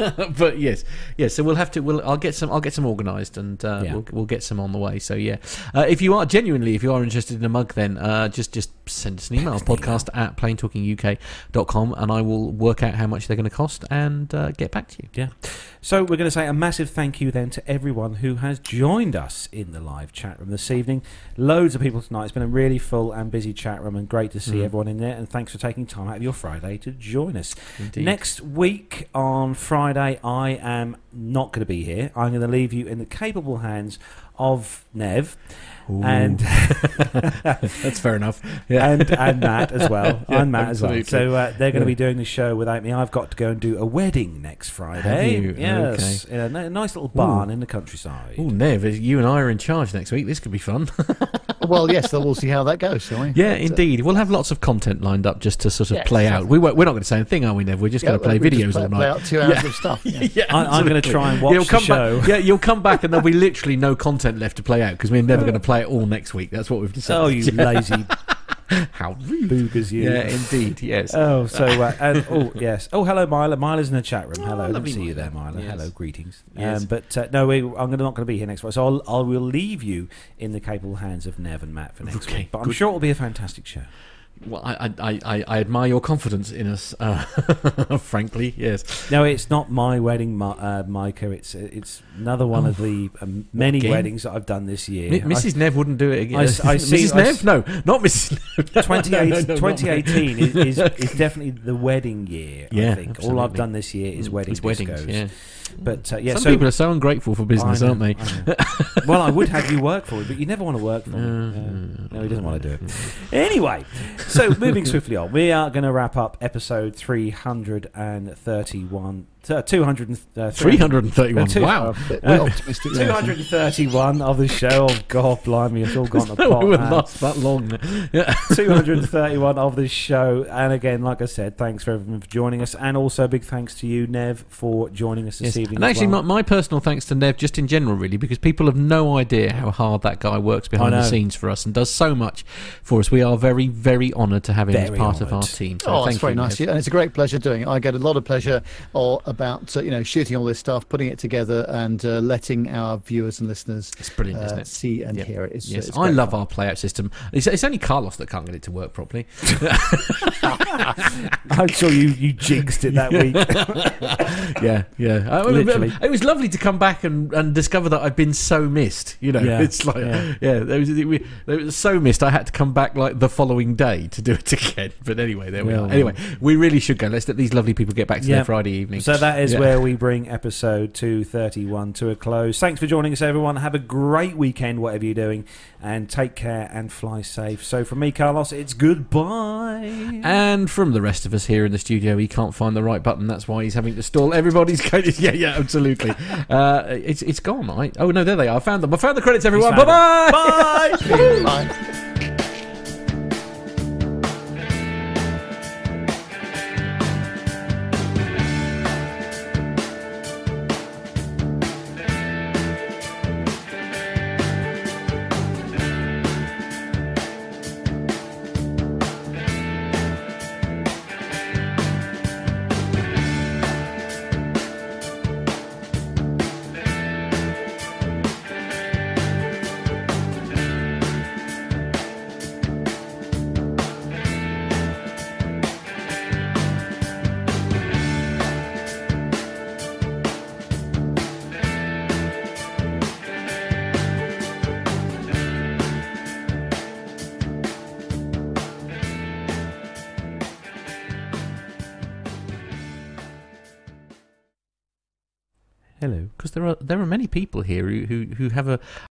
but yes, yes. So we'll have to. We'll. I'll get some. I'll get some organised, and uh, Yeah. we'll we'll get some on the way. So yeah. Uh, if you are genuinely, if you are interested in a mug, then uh, just just send us an email. Podcast at planetalkinguk.com, and I will work out how much they're going to cost and uh, get back to you. Yeah. So we're going to say a massive thank you then to everyone who has joined us in the live chat room this evening. Loads of people tonight. It's been a really full and busy chat room, and great to see Mm. everyone in there. And thanks for taking time out of your Friday to join us. Indeed. Next week on Friday, I am not going to be here. I'm going to leave you in the capable hands of Nev. And That's fair enough. Yeah. and and Matt as well. Yeah, and Matt as well. So uh, they're going to Yeah. be doing the show without me. I've got to go and do a wedding next Friday. Yes, in a nice little barn in the countryside. Oh, Nev, you and I are in charge next week. This could be fun. Well, yes, so we'll see how that goes, shall we? Yeah, But, uh, indeed. We'll have lots of content lined up just to sort of Yeah, play out. exactly. We won't, we're not going to say anything, are we, Nev? We're just Yeah, going to play we'll just videos play- all night. play out two hours of stuff, yeah. I- I'm gonna try and watch you'll the come show. Back, yeah, you'll come back and there'll be literally no content left to play out because we're never going to play it all next week. That's what we've decided. Oh, you lazy How rude. boogers, you. Yeah, indeed, yes. Oh, so uh, and, oh yes. Oh, hello, Mila. Mila's in the chat room. Hello, good to see you there, Mila. Yes. Hello, greetings. Yes. Um, but uh, no, we, I'm gonna, not going to be here next week, so I'll, I will leave you in the capable hands of Nev and Matt for next Okay, week. But I'm good. sure it'll be a fantastic show. Well, I, I, I, I admire your confidence in us, uh, frankly, yes. No, it's not my wedding, uh, Micah. It's it's another one of the um, many weddings that I've done this year. Mi- Mrs. Nev wouldn't do it again. I I see- Mrs. I Nev? No, not Mrs. Nev. 28 No, no, no, 2018 is, is, is definitely the wedding year. Yeah, I think all I've done this year is wedding It's weddings, yeah. But uh, yeah, Some so people are so ungrateful for business, know, aren't they? I well, I would have you work for me, but you never want to work for me. Uh, no, he doesn't want to do it. Anyway, so moving swiftly on, we are going to wrap up episode 331. Uh, 200 uh, 331, uh, wow. Uh, optimistic there, I think. 231 of the show. Oh, God, blimey, it's all gone to No, pot. we would man. last that long. Yeah. 231 of the show. And again, like I said, thanks for everyone for joining us. And also, big thanks to you, Nev, for joining us this Yes. evening. And as actually, well. my, my personal thanks to Nev, just in general, really, because people have no idea how hard that guy works behind the scenes for us and does so much for us. We are very, very honoured to have him as Very part of our team. So Oh, thank it's very you, nice, Nev. and it's a great pleasure doing it. I get a lot of pleasure or, about uh, you know shooting all this stuff, putting it together, and uh, letting our viewers and listeners It's brilliant, uh, isn't it? see and Yep. hear it. It's, yes, it's I love fun. our playout system. It's, it's only Carlos that can't get it to work properly. I'm sure you, you jinxed it that week. yeah, yeah. I mean, Literally. It was lovely to come back and, and discover that I've been so missed. You know, Yeah, it's like, yeah. yeah, there was, it, we- it was so missed. I had to come back like the following day to do it again. But anyway, there we Well, are. Anyway, we really should go. Let's let these lovely people get back to Yeah. their Friday evening. So that is Yeah. where we bring episode 231 to a close. Thanks for joining us, everyone. Have a great weekend, whatever you're doing, and take care and fly safe. So, from me, Carlos, it's goodbye. And from the rest of us here in the studio, he can't find the right button. That's why he's having to stall. Everybody's going. Yeah, yeah, absolutely. uh, it's it's gone. I, oh no, there they are. I found them. I found the credits. Everyone. Bye found bye. Bye. Bye. There are there are many people here who who, who have a